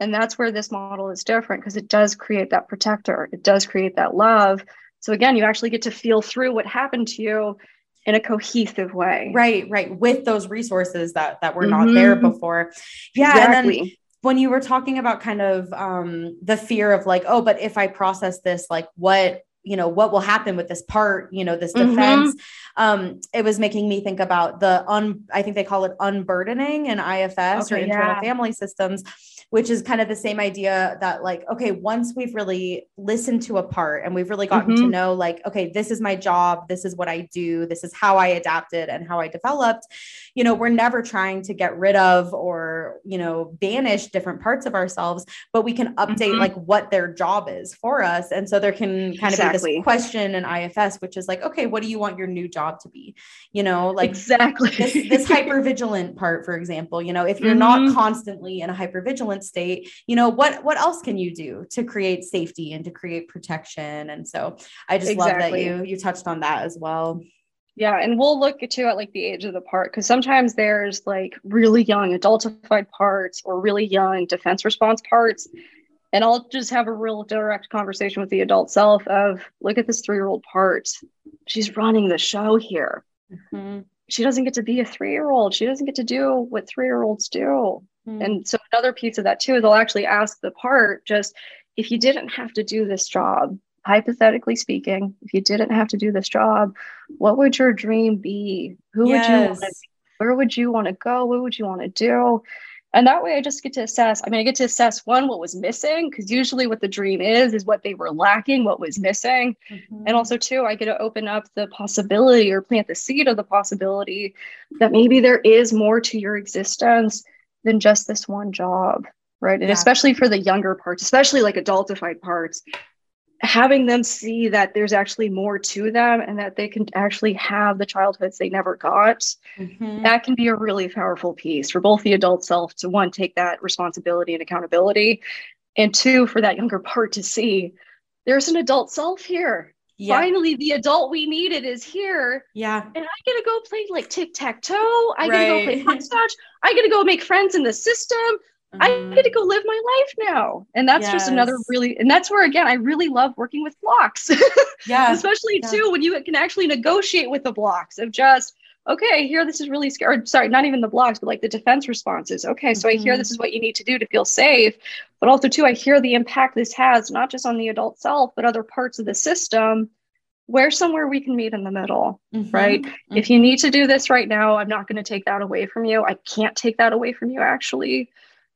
And that's where this model is different because it does create that protector. It does create that love. So again, you actually get to feel through what happened to you in a cohesive way.
Right, right. With those resources that that were mm-hmm. not there before. Yeah. Exactly. And then when you were talking about kind of um, the fear of like, oh, but if I process this, like what you know what will happen with this part you know this mm-hmm. defense mm-hmm. um it was making me think about the un i think they call it unburdening in ifs okay, or internal yeah. family systems which is kind of the same idea that like okay once we've really listened to a part and we've really gotten mm-hmm. to know like okay this is my job this is what i do this is how i adapted and how i developed you know we're never trying to get rid of or you know banish different parts of ourselves but we can update mm-hmm. like what their job is for us and so there can kind exactly. of exactly. this question in IFS, which is like, okay, what do you want your new job to be? You know, like
exactly
this, this hyper vigilant part, for example, you know, if you're mm-hmm. not constantly in a hyper vigilant state, you know, what what else can you do to create safety and to create protection? And so I just exactly. love that you you touched on that as well.
Yeah, and we'll look at too at like the age of the part because sometimes there's like really young adultified parts or really young defense response parts. And I'll just have a real direct conversation with the adult self of look at this three year old part. She's running the show here. Mm-hmm. She doesn't get to be a three year old. She doesn't get to do what three year olds do. Mm-hmm. And so another piece of that too is I'll actually ask the part just if you didn't have to do this job, hypothetically speaking, if you didn't have to do this job, what would your dream be? Who yes. would you want to be? Where would you want to go? What would you want to do? And that way I just get to assess. I mean, I get to assess one, what was missing, because usually what the dream is, is what they were lacking, what was missing. Mm-hmm. And also, two, I get to open up the possibility or plant the seed of the possibility that maybe there is more to your existence than just this one job. Right. And yeah. especially for the younger parts, especially like adultified parts, having them see that there's actually more to them and that they can actually have the childhoods they never got mm-hmm. that can be a really powerful piece for both the adult self to one take that responsibility and accountability and two for that younger part to see there's an adult self here yeah. finally the adult we needed is here
yeah
and i get to go play like tic-tac-toe i right. get to go play hopscotch i get to go make friends in the system I mm-hmm. get to go live my life now. And that's yes. just another really, and that's where, again, I really love working with blocks. yeah. Especially yeah. too, when you can actually negotiate with the blocks of just, okay, here, this is really scary. Sorry, not even the blocks, but like the defense responses. Okay, so mm-hmm. I hear mm-hmm. this is what you need to do to feel safe. But also, too, I hear the impact this has, not just on the adult self, but other parts of the system. Where somewhere we can meet in the middle, mm-hmm. right? Mm-hmm. If you need to do this right now, I'm not going to take that away from you. I can't take that away from you, actually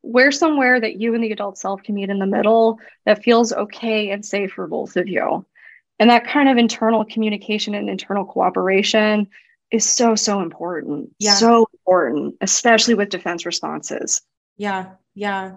where somewhere that you and the adult self can meet in the middle that feels okay and safe for both of you. And that kind of internal communication and internal cooperation is so, so important. Yeah. So important, especially with defense responses.
Yeah. Yeah.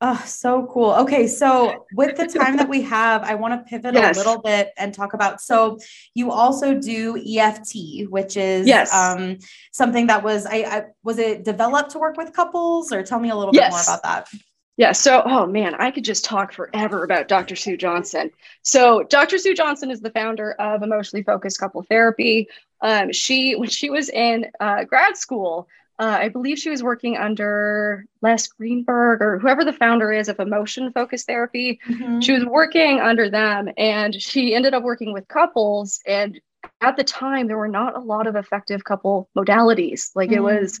Oh, so cool. Okay, so with the time that we have, I want to pivot yes. a little bit and talk about. So you also do EFT, which is
yes.
um, something that was I, I was it developed to work with couples, or tell me a little yes. bit more about that.
Yeah. So, oh man, I could just talk forever about Dr. Sue Johnson. So, Dr. Sue Johnson is the founder of Emotionally Focused Couple Therapy. Um, she, when she was in uh, grad school, uh, I believe she was working under Les Greenberg or whoever the founder is of emotion focused therapy. Mm-hmm. She was working under them and she ended up working with couples. And at the time, there were not a lot of effective couple modalities. Like mm-hmm. it was,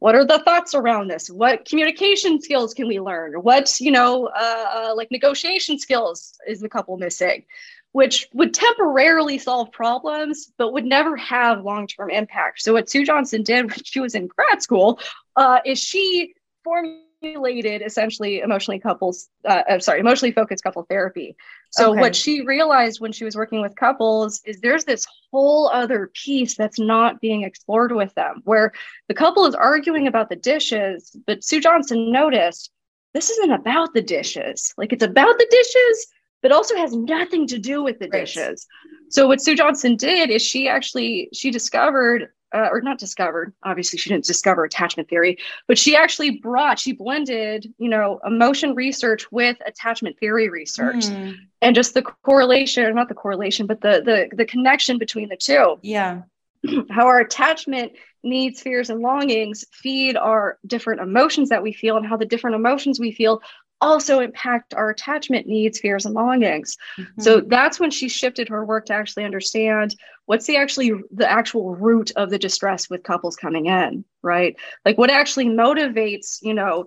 what are the thoughts around this? What communication skills can we learn? What, you know, uh, uh, like negotiation skills is the couple missing? Which would temporarily solve problems, but would never have long term impact. So, what Sue Johnson did when she was in grad school uh, is she formulated essentially emotionally couples, uh, I'm sorry, emotionally focused couple therapy. So, okay. what she realized when she was working with couples is there's this whole other piece that's not being explored with them, where the couple is arguing about the dishes, but Sue Johnson noticed this isn't about the dishes. Like, it's about the dishes but also has nothing to do with the right. dishes. So what Sue Johnson did is she actually she discovered uh, or not discovered obviously she didn't discover attachment theory but she actually brought she blended you know emotion research with attachment theory research mm. and just the correlation not the correlation but the the the connection between the two
yeah
how our attachment needs fears and longings feed our different emotions that we feel and how the different emotions we feel also impact our attachment needs, fears, and longings. Mm-hmm. So that's when she shifted her work to actually understand what's the actually the actual root of the distress with couples coming in, right? Like what actually motivates, you know,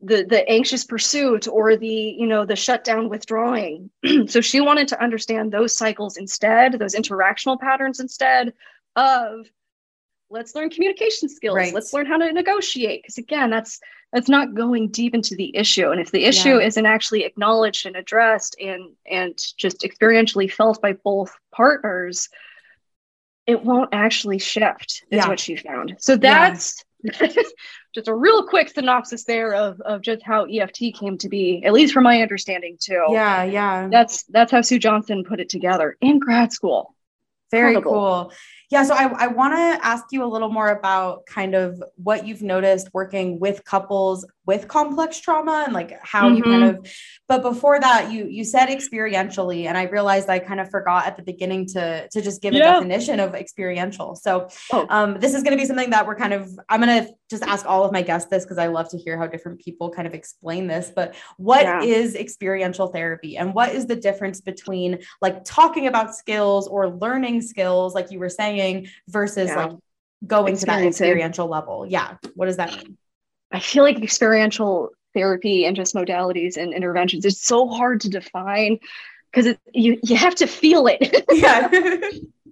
the the anxious pursuit or the you know the shutdown withdrawing so she wanted to understand those cycles instead those interactional patterns instead of let's learn communication skills right. let's learn how to negotiate because again that's that's not going deep into the issue and if the issue yeah. isn't actually acknowledged and addressed and and just experientially felt by both partners it won't actually shift is yeah. what she found so that's yeah. just a real quick synopsis there of, of just how EFT came to be, at least from my understanding too.
Yeah, yeah.
That's that's how Sue Johnson put it together in grad school.
Very Incredible. cool. Yeah, so I, I want to ask you a little more about kind of what you've noticed working with couples with complex trauma and like how mm-hmm. you kind mm-hmm. of but before that you you said experientially and i realized i kind of forgot at the beginning to to just give yeah. a definition of experiential so oh. um, this is going to be something that we're kind of i'm going to just ask all of my guests this because i love to hear how different people kind of explain this but what yeah. is experiential therapy and what is the difference between like talking about skills or learning skills like you were saying versus yeah. like going to that experiential level yeah what does that mean
I feel like experiential therapy and just modalities and interventions, it's so hard to define because you you have to feel it. Yeah.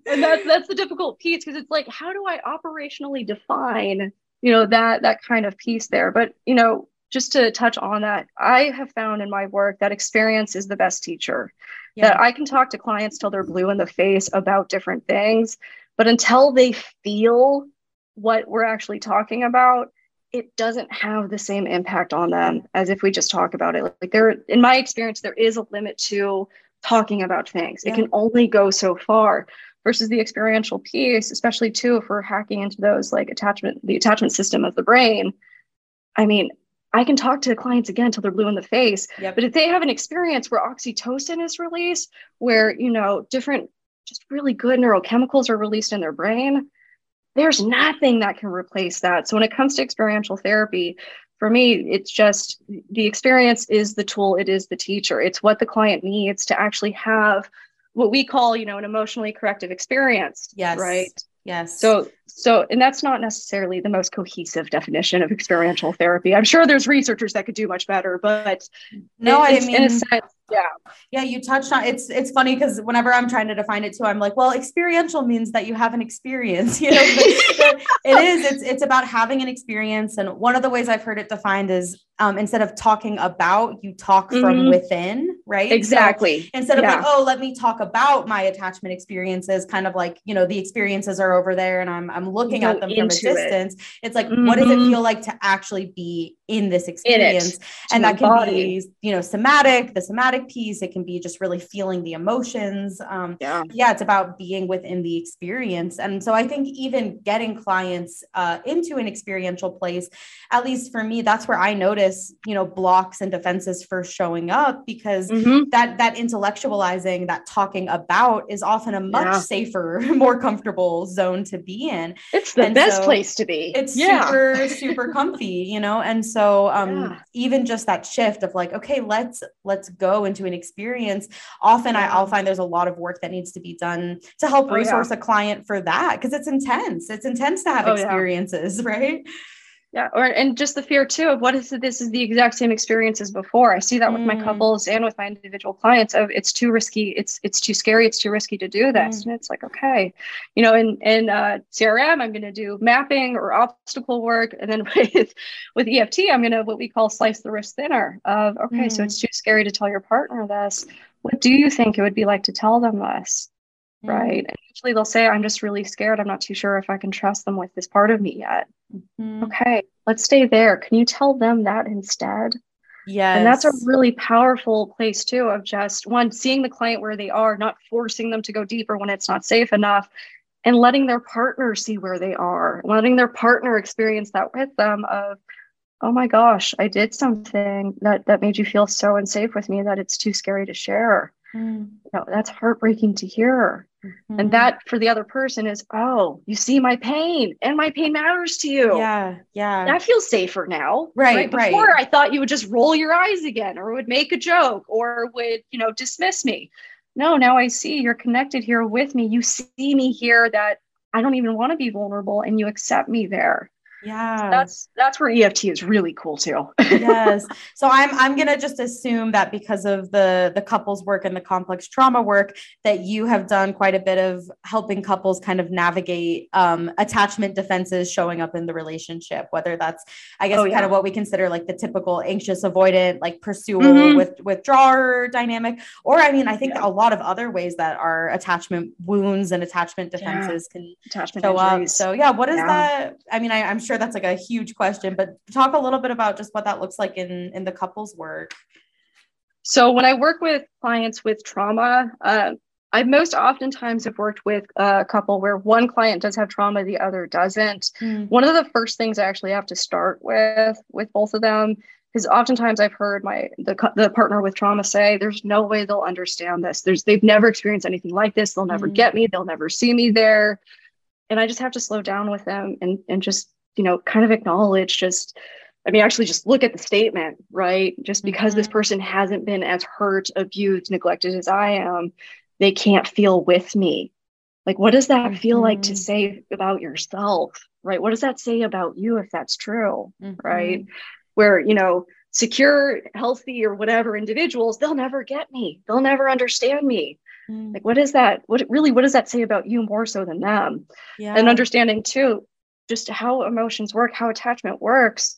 and that's that's the difficult piece because it's like how do I operationally define you know that that kind of piece there but you know just to touch on that I have found in my work that experience is the best teacher yeah. that I can talk to clients till they're blue in the face about different things but until they feel what we're actually talking about it doesn't have the same impact on them as if we just talk about it. Like there, in my experience, there is a limit to talking about things. Yeah. It can only go so far versus the experiential piece, especially too, if we're hacking into those like attachment, the attachment system of the brain. I mean, I can talk to clients again until they're blue in the face. Yep. But if they have an experience where oxytocin is released, where, you know, different, just really good neurochemicals are released in their brain, there's nothing that can replace that. So when it comes to experiential therapy, for me, it's just the experience is the tool, it is the teacher. It's what the client needs to actually have what we call, you know, an emotionally corrective experience.
Yes.
Right.
Yes.
So, so, and that's not necessarily the most cohesive definition of experiential therapy. I'm sure there's researchers that could do much better, but
no, I mean, in a sense, yeah, yeah. You touched on it's. It's funny because whenever I'm trying to define it too, I'm like, well, experiential means that you have an experience. You know, it is. It's it's about having an experience, and one of the ways I've heard it defined is um, instead of talking about, you talk mm-hmm. from within, right?
Exactly.
So instead of yeah. like, oh, let me talk about my attachment experiences, kind of like, you know, the experiences are over there and I'm I'm looking at them from a distance. It. It's like, mm-hmm. what does it mm-hmm. feel like to actually be in this experience? In and that can body. be, you know, somatic, the somatic piece. It can be just really feeling the emotions. Um, yeah. yeah, it's about being within the experience. And so I think even getting clients uh, into an experiential place, at least for me, that's where I notice notice you know blocks and defenses first showing up because mm-hmm. that that intellectualizing that talking about is often a much yeah. safer more comfortable zone to be in
it's the and best so place to be
it's yeah. super super comfy you know and so um yeah. even just that shift of like okay let's let's go into an experience often I, i'll find there's a lot of work that needs to be done to help oh, resource a client for that because it's intense it's intense to have oh, experiences right
yeah or and just the fear too of what is this is the exact same experience as before i see that mm. with my mm. couples and with my individual clients of it's too risky it's it's too scary it's too risky to do this mm. and it's like okay you know in in uh, crm i'm going to do mapping or obstacle work and then with with eft i'm going to what we call slice the risk thinner of okay mm. so it's too scary to tell your partner this what do you think it would be like to tell them this. Right and usually they'll say i'm just really scared i'm not too sure if i can trust them with this part of me yet Mm-hmm. Okay, let's stay there. Can you tell them that instead?
Yeah.
And that's a really powerful place too of just one seeing the client where they are, not forcing them to go deeper when it's not safe enough, and letting their partner see where they are, letting their partner experience that with them of, oh my gosh, I did something that that made you feel so unsafe with me that it's too scary to share. Mm. You know, that's heartbreaking to hear. Mm-hmm. And that for the other person is, oh, you see my pain and my pain matters to you.
Yeah. Yeah.
That feels safer now.
Right.
right? Before right. I thought you would just roll your eyes again or would make a joke or would, you know, dismiss me. No, now I see you're connected here with me. You see me here that I don't even want to be vulnerable and you accept me there
yeah
that's that's where eft is really cool too
yes so i'm i'm gonna just assume that because of the the couples work and the complex trauma work that you have done quite a bit of helping couples kind of navigate um, attachment defenses showing up in the relationship whether that's i guess oh, yeah. kind of what we consider like the typical anxious avoidant like pursuer mm-hmm. with withdrawer dynamic or i mean i think yeah. a lot of other ways that our attachment wounds and attachment defenses yeah. can attachment show injuries. up so yeah what is that i mean I, i'm sure that's like a huge question, but talk a little bit about just what that looks like in in the couples work.
So when I work with clients with trauma, uh, I most oftentimes have worked with a couple where one client does have trauma, the other doesn't. Mm. One of the first things I actually have to start with with both of them because oftentimes I've heard my the the partner with trauma say, "There's no way they'll understand this. There's they've never experienced anything like this. They'll never mm. get me. They'll never see me there." And I just have to slow down with them and and just you know kind of acknowledge just I mean, actually, just look at the statement, right? Just because mm-hmm. this person hasn't been as hurt, abused, neglected as I am, they can't feel with me. Like, what does that mm-hmm. feel like to mm-hmm. say about yourself, right? What does that say about you if that's true, mm-hmm. right? Where, you know, secure, healthy, or whatever individuals, they'll never get me, they'll never understand me. Mm. Like, what is that? What really, what does that say about you more so than them? Yeah. And understanding too, just how emotions work, how attachment works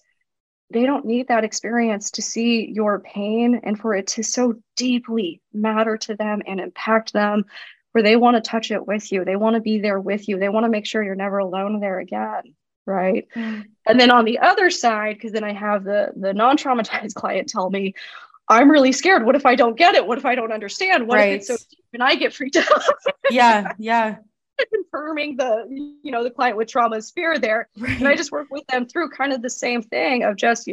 they don't need that experience to see your pain and for it to so deeply matter to them and impact them where they want to touch it with you. They want to be there with you. They want to make sure you're never alone there again right? Mm. and then on the other side because then i have the the non-traumatized client tell me i'm really scared. What if i don't get it? What if i don't understand? What right. if it's so deep and i get freaked out?
Yeah yeah
confirming the you know the client with trauma trauma's fear there right. and i just work with them through kind of the same thing of just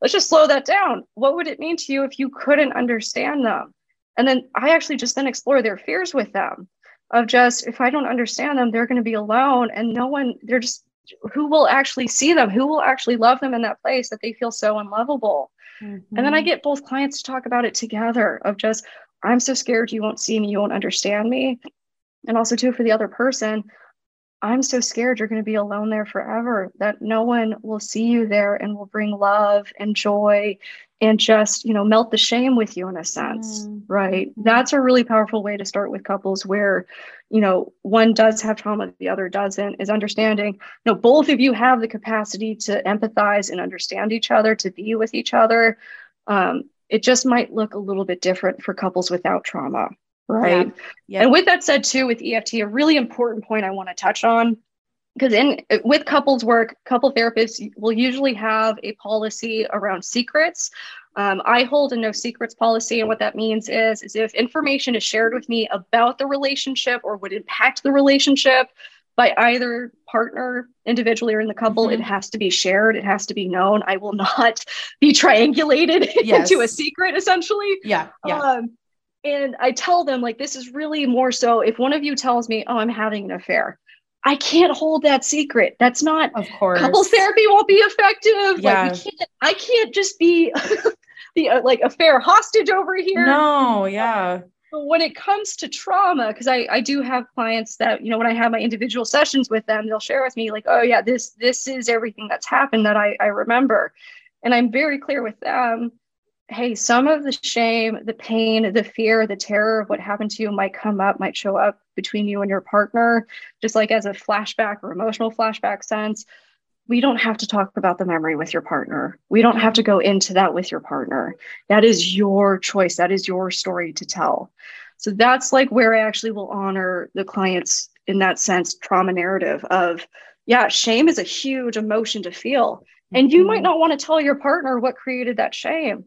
let's just slow that down what would it mean to you if you couldn't understand them and then i actually just then explore their fears with them of just if i don't understand them they're going to be alone and no one they're just who will actually see them who will actually love them in that place that they feel so unlovable mm-hmm. and then i mm-hmm. get both clients to talk about it together of just i'm so scared you won't see me you won't understand me and also too for the other person i'm so scared you're going to be alone there forever that no one will see you there and will bring love and joy and just you know melt the shame with you in a sense mm. right mm-hmm. that's a really powerful way to start with couples where you know one does have trauma the other doesn't is understanding you know both of you have the capacity to empathize and understand each other to be with each other um, it just might look a little bit different for couples without trauma right? Yeah. And with that said, too, with EFT, a really important point I want to touch on because in with couples work, couple therapists will usually have a policy around secrets. Um, I hold a no secrets policy, and what that means is, is if information is shared with me about the relationship or would impact the relationship by either partner individually or in the couple, mm-hmm. it has to be shared. It has to be known. I will not be triangulated yes. into a secret, essentially.
Yeah. Yeah. Um,
and I tell them, like, this is really more so if one of you tells me, oh, I'm having an affair, I can't hold that secret. That's not,
of course,
couples therapy won't be effective. Yeah. Like, we can't, I can't just be the uh, like affair hostage over here.
No, yeah.
But when it comes to trauma, because I, I do have clients that, you know, when I have my individual sessions with them, they'll share with me, like, oh, yeah, this this is everything that's happened that I, I remember. And I'm very clear with them hey, some of the shame, the pain, the fear, the terror of what happened to you might come up, might show up between you and your partner, just like as a flashback or emotional flashback sense. We don't have to talk about the memory with your partner. We don't have to go into that with your partner. That is your choice. That is your story to tell. So that's like where I actually will honor the client's, in that sense, trauma narrative of, yeah, shame is a huge emotion to feel. And you might mm-hmm. not want to tell your partner what created that shame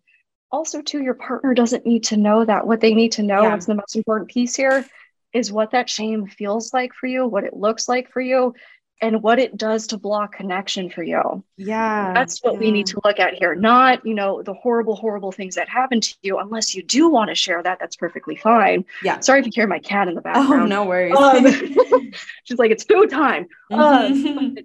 also too your partner doesn't need to know that. What they need to know yeah. what's the most important piece here is what that shame feels like for you what it looks like for you and what it does to block connection for you.
Yeah
that's what
yeah.
we need to look at here. Not you know the horrible horrible things that happen to you unless you do want to share that that's perfectly fine.
Yeah.
Sorry if you hear my cat in the oh, background.
oh no worries.
Um, she's like it's food time. Mm-hmm. um,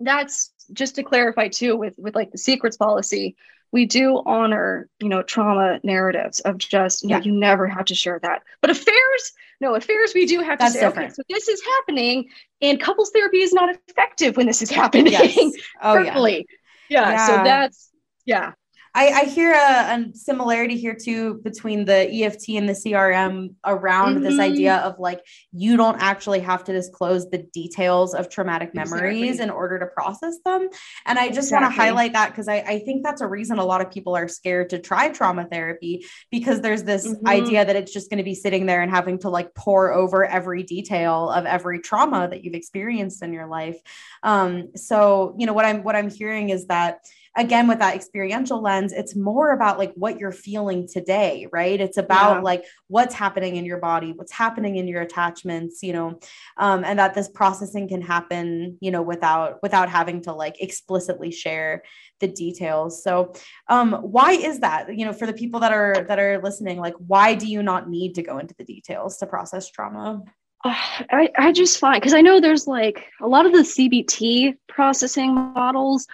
that's just to clarify too with with like the secrets policy we do honor, you know, trauma narratives of just, you yeah. know, you never have to share that. But affairs, no, affairs, we do have to That's say, different. okay, so this is happening and couples therapy is not effective when this is happening. Yes. Oh, yeah. yeah. yeah. So that's, yeah.
I, I hear a, a, similarity here too between the EFT and the CRM around mm-hmm. this idea of like you don't actually have to disclose the details of traumatic memories exactly. in order to process them. And I just exactly. want to highlight that because I, I think that's a reason a lot of people are scared to try trauma therapy because there's this mm-hmm. idea that it's just going to be sitting there and having to like pour over every detail of every trauma that you've experienced in your life. Um, so you know what I'm what I'm hearing is that again with that experiential lens it's more about like what you're feeling today right? It's about yeah. like what's happening in your body what's happening in your attachments you know um, and that this processing can happen you know without without having to like explicitly share the details. So um why is that? You know for the people that are that are listening like why do you not need to go into the details to process trauma?
Uh, I, I just find because I know there's like a lot of the CBT processing models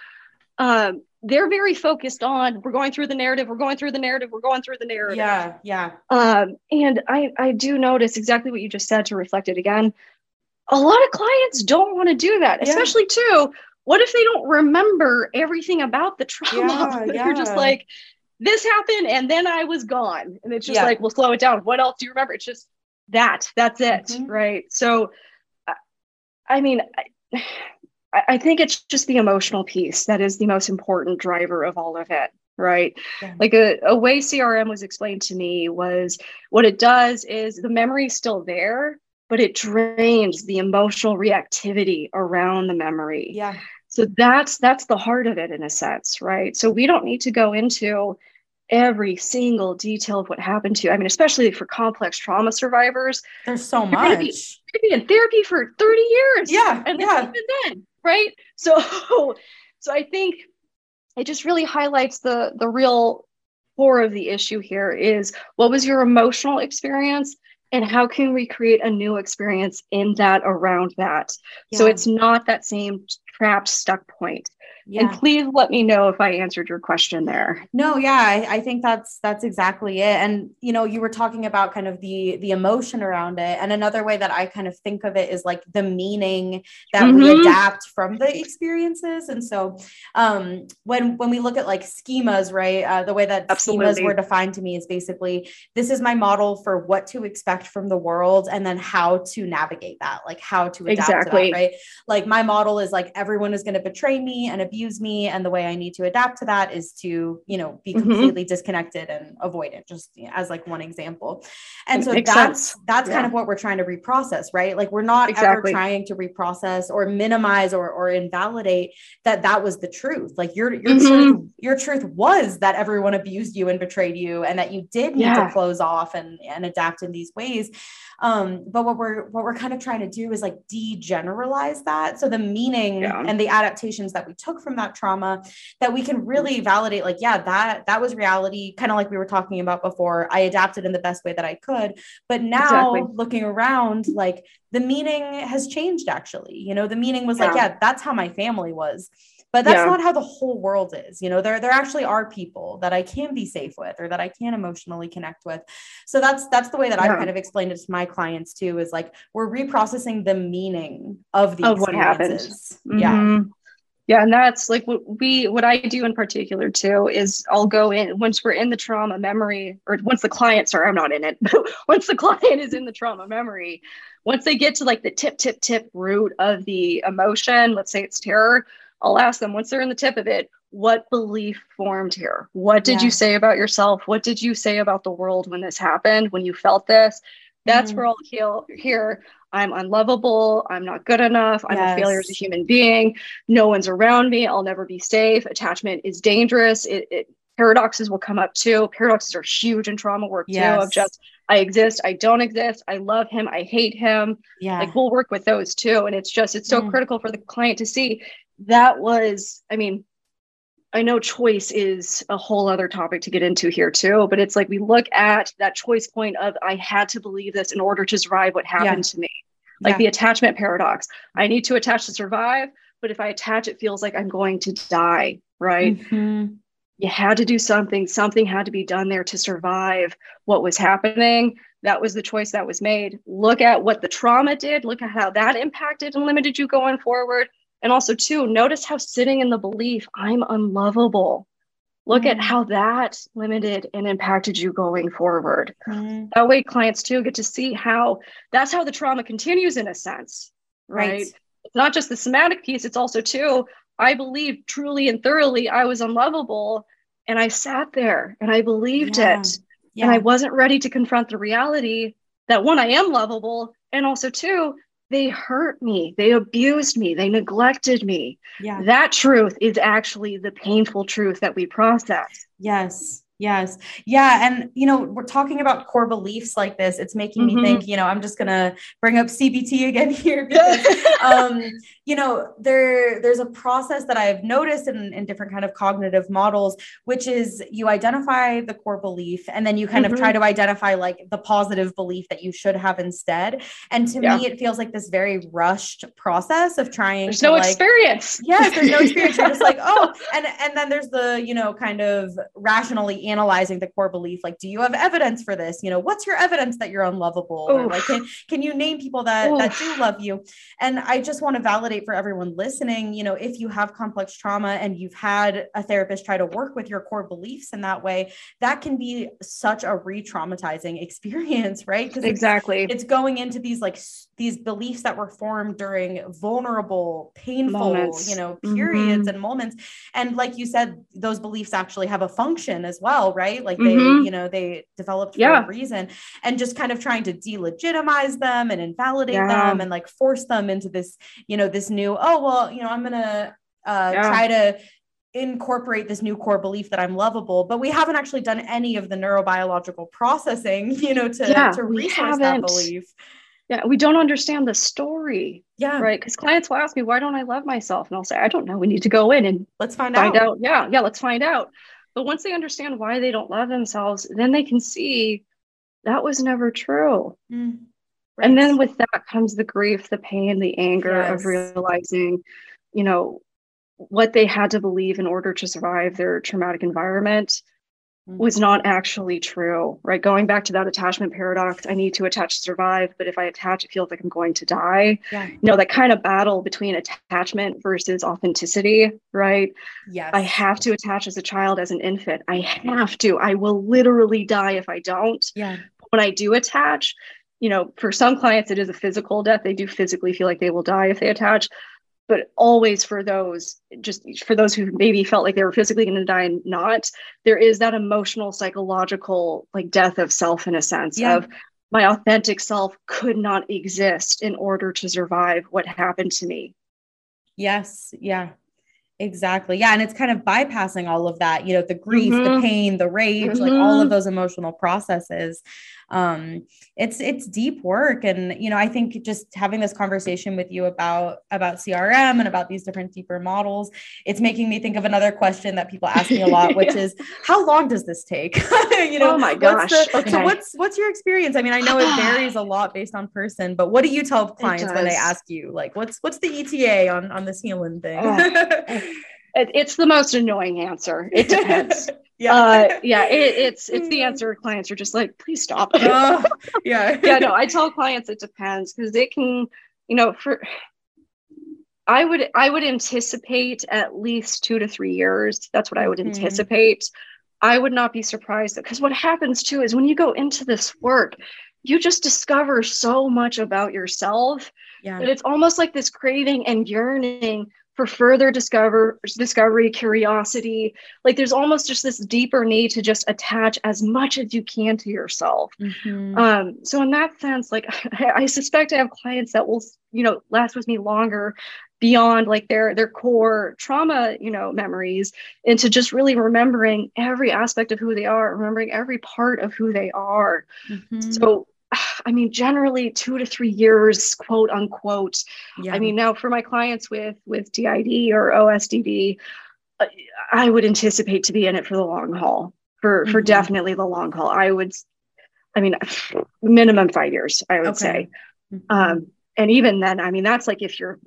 um, they're very focused on we're going through the narrative we're going through the narrative we're going through the narrative
yeah yeah
um, and i i do notice exactly what you just said to reflect it again a lot of clients don't want to do that yeah. especially too what if they don't remember everything about the trauma yeah, yeah. you're just like this happened and then i was gone and it's just yeah. like well slow it down what else do you remember it's just that that's it mm-hmm. right so i mean I, I think it's just the emotional piece that is the most important driver of all of it right yeah. like a, a way crm was explained to me was what it does is the memory is still there but it drains the emotional reactivity around the memory
yeah
so that's that's the heart of it in a sense right so we don't need to go into every single detail of what happened to you. I mean, especially for complex trauma survivors.
There's so much. Be,
be in therapy for 30 years.
Yeah.
And
yeah.
even then, right? So, so I think it just really highlights the the real core of the issue here is what was your emotional experience and how can we create a new experience in that around that yeah. so it's not that same trapped stuck point yeah. And please let me know if I answered your question there.
No, yeah, I, I, think that's that's exactly it. And you know, you were talking about kind of the the emotion around it. And another way that I kind of think of it is like the meaning that mm-hmm. we adapt from the experiences. And so um when when we look at like schemas, right? Uh, the way that Absolutely. schemas were defined to me is basically this is my model for what to expect from the world and then how to navigate that, like how to adapt exactly. to that, right? Like my model is like everyone is going to betray me and abuse abuse me and the way i need to adapt to that is to you know be mm-hmm. completely mm-hmm. disconnected and avoid it just as like one example and it so that's sense. that's yeah. kind of what we're trying to reprocess right like we're not exactly. ever trying to reprocess or minimize or or invalidate that that was the truth like your your mm-hmm. truth your truth was that everyone abused you and betrayed you and that you did need yeah. to close off and and adapt in these ways um, but what we're what we're kind of trying to do is like degeneralize that. So the meaning yeah. and the adaptations that we took from that trauma that we can really validate, like, yeah, that that was reality, kind of like we were talking about before. I adapted in the best way that I could. But now exactly. looking around, like the meaning has changed actually. You know, the meaning was yeah. like, yeah, that's how my family was but that's yeah. not how the whole world is you know there there actually are people that i can be safe with or that i can emotionally connect with so that's that's the way that yeah. i kind of explained it to my clients too is like we're reprocessing the meaning of the of what happened mm-hmm.
yeah yeah and that's like what we what i do in particular too is i'll go in once we're in the trauma memory or once the client sorry i'm not in it but once the client is in the trauma memory once they get to like the tip tip tip root of the emotion let's say it's terror I'll ask them once they're in the tip of it, what belief formed here? What did yeah. you say about yourself? What did you say about the world when this happened, when you felt this? That's mm-hmm. where I'll heal here. I'm unlovable. I'm not good enough. I'm yes. a failure as a human being. No one's around me. I'll never be safe. Attachment is dangerous. It, it paradoxes will come up too. Paradoxes are huge in trauma work yes. too. Of just I exist, I don't exist, I love him, I hate him.
Yeah,
like we'll work with those too. And it's just it's so mm. critical for the client to see that was, I mean, I know choice is a whole other topic to get into here too, but it's like we look at that choice point of I had to believe this in order to survive what happened yeah. to me. Like yeah. the attachment paradox. I need to attach to survive, but if I attach, it feels like I'm going to die, right? Mm-hmm. You had to do something, something had to be done there to survive what was happening. That was the choice that was made. Look at what the trauma did, look at how that impacted and limited you going forward and also, too, notice how sitting in the belief, I'm unlovable, look mm-hmm. at how that limited and impacted you going forward
mm-hmm.
that way clients too get to see how that's how the trauma continues in a sense right, right. it's not just the somatic piece it's also too i believe truly and thoroughly i was unlovable and i sat there and i believed yeah. it yeah. and i wasn't ready to confront the reality that one i am lovable and also two they hurt me. They abused me. They neglected me.
Yeah.
That truth is actually the painful truth that we process.
Yes Yes. Yeah. And, you know, we're talking about core beliefs like this. It's making mm-hmm. me think, you know, I'm just going to bring up CBT again here because, um, you know, there, there's a process that I've noticed in, in different kind of cognitive models, which is you identify the core belief and then you kind mm-hmm. of try mm-hmm. to identify like the positive belief that you should have instead. And to yeah. me, it feels like this very rushed process of trying
there's
to
no
like,
experience.
Yes. There's no experience. You're just like, oh, and, and then there's the, you know, kind of rationally analyzing the core belief like do you have evidence for this? You know what's your evidence that you're unlovable? Or like can, can you name people that Oof. that do love you? And i just want to validate for everyone listening you know if you have complex trauma and you've had a therapist try to work with your core beliefs in that way that can be such a re-traumatizing experience right?
Because exactly.
it's, it's going into these like these beliefs that were formed during vulnerable painful moments. you know periods mm-hmm. and moments. And like you said those beliefs actually have a function as well well, right? Like they, mm-hmm. you know, they developed for yeah. a reason and just kind of trying to delegitimize them and invalidate yeah. them and like force them into this, you know, this new, oh, well, you know, I'm going to uh, yeah. try to incorporate this new core belief that I'm lovable, but we haven't actually done any of the neurobiological processing, you know, to, yeah, to resource that belief.
Yeah, we don't understand the story.
Yeah.
Right. Because clients will ask me, why don't I love myself? And I'll say, I don't know. We need to go in and
let's find,
find
out.
out. Yeah. Yeah. Let's find out. But once they understand why they don't love themselves, then they can see that was never true.
Mm,
right. And then with that comes the grief, the pain, the anger yes. of realizing, you know, what they had to believe in order to survive their traumatic environment Mm-hmm. was not actually true, right? Going back to that attachment paradox, I need to attach to survive, but if I attach, it feels like I'm going to die.
Yeah.
You know, that kind of battle between attachment versus authenticity, right?
Yes.
I have to attach as a child, as an infant. I have to. I will literally die if I don't.
Yeah.
When I do attach, you know, for some clients, it is a physical death. They do physically feel like they will die if they attach but always for those just for those who maybe felt like they were physically going to die and not there is that emotional psychological like death of self in a sense yeah. of my authentic self could not exist in order to survive what happened to me
yes yeah exactly yeah and it's kind of bypassing all of that you know the grief mm-hmm. the pain the rage mm-hmm. like all of mm-hmm. those emotional processes um it's it's deep work. And you know i think just having this conversation with you about about crm and about these different deeper models it's making me think of another question that people ask me a lot which is how long does this take?
You know oh my gosh
what's the, okay. so what's what's your experience? I mean i know it varies a lot based on person but what do you tell clients when they ask you? Like what's what's the eta on on this healing thing?
Oh. it's the most annoying answer. It depends.
Yeah.
Uh, yeah it, it's it's the answer. Clients are just like please stop.
Uh, yeah.
Yeah no i tell clients it depends because it can you know for i would i would anticipate at least two to three years. That's what i would mm-hmm. anticipate. I would not be surprised because what happens too is when you go into this work you just discover so much about yourself
yeah.
that it's almost like this craving and yearning for further discover discovery curiosity like there's almost just this deeper need to just attach as much as you can to yourself
mm-hmm.
um, so in that sense like I, I suspect i have clients that will you know last with me longer beyond like their their core trauma you know memories into just really remembering every aspect of who they are remembering every part of who they are mm-hmm. so I mean, generally two to three years, quote unquote. Yeah. I mean, now for my clients with with DID or OSDD, uh, I would anticipate to be in it for the long haul, for mm-hmm. for definitely the long haul. I would, I mean, minimum five years, I would okay. say. Mm-hmm. Um, and even then, I mean, that's like if you're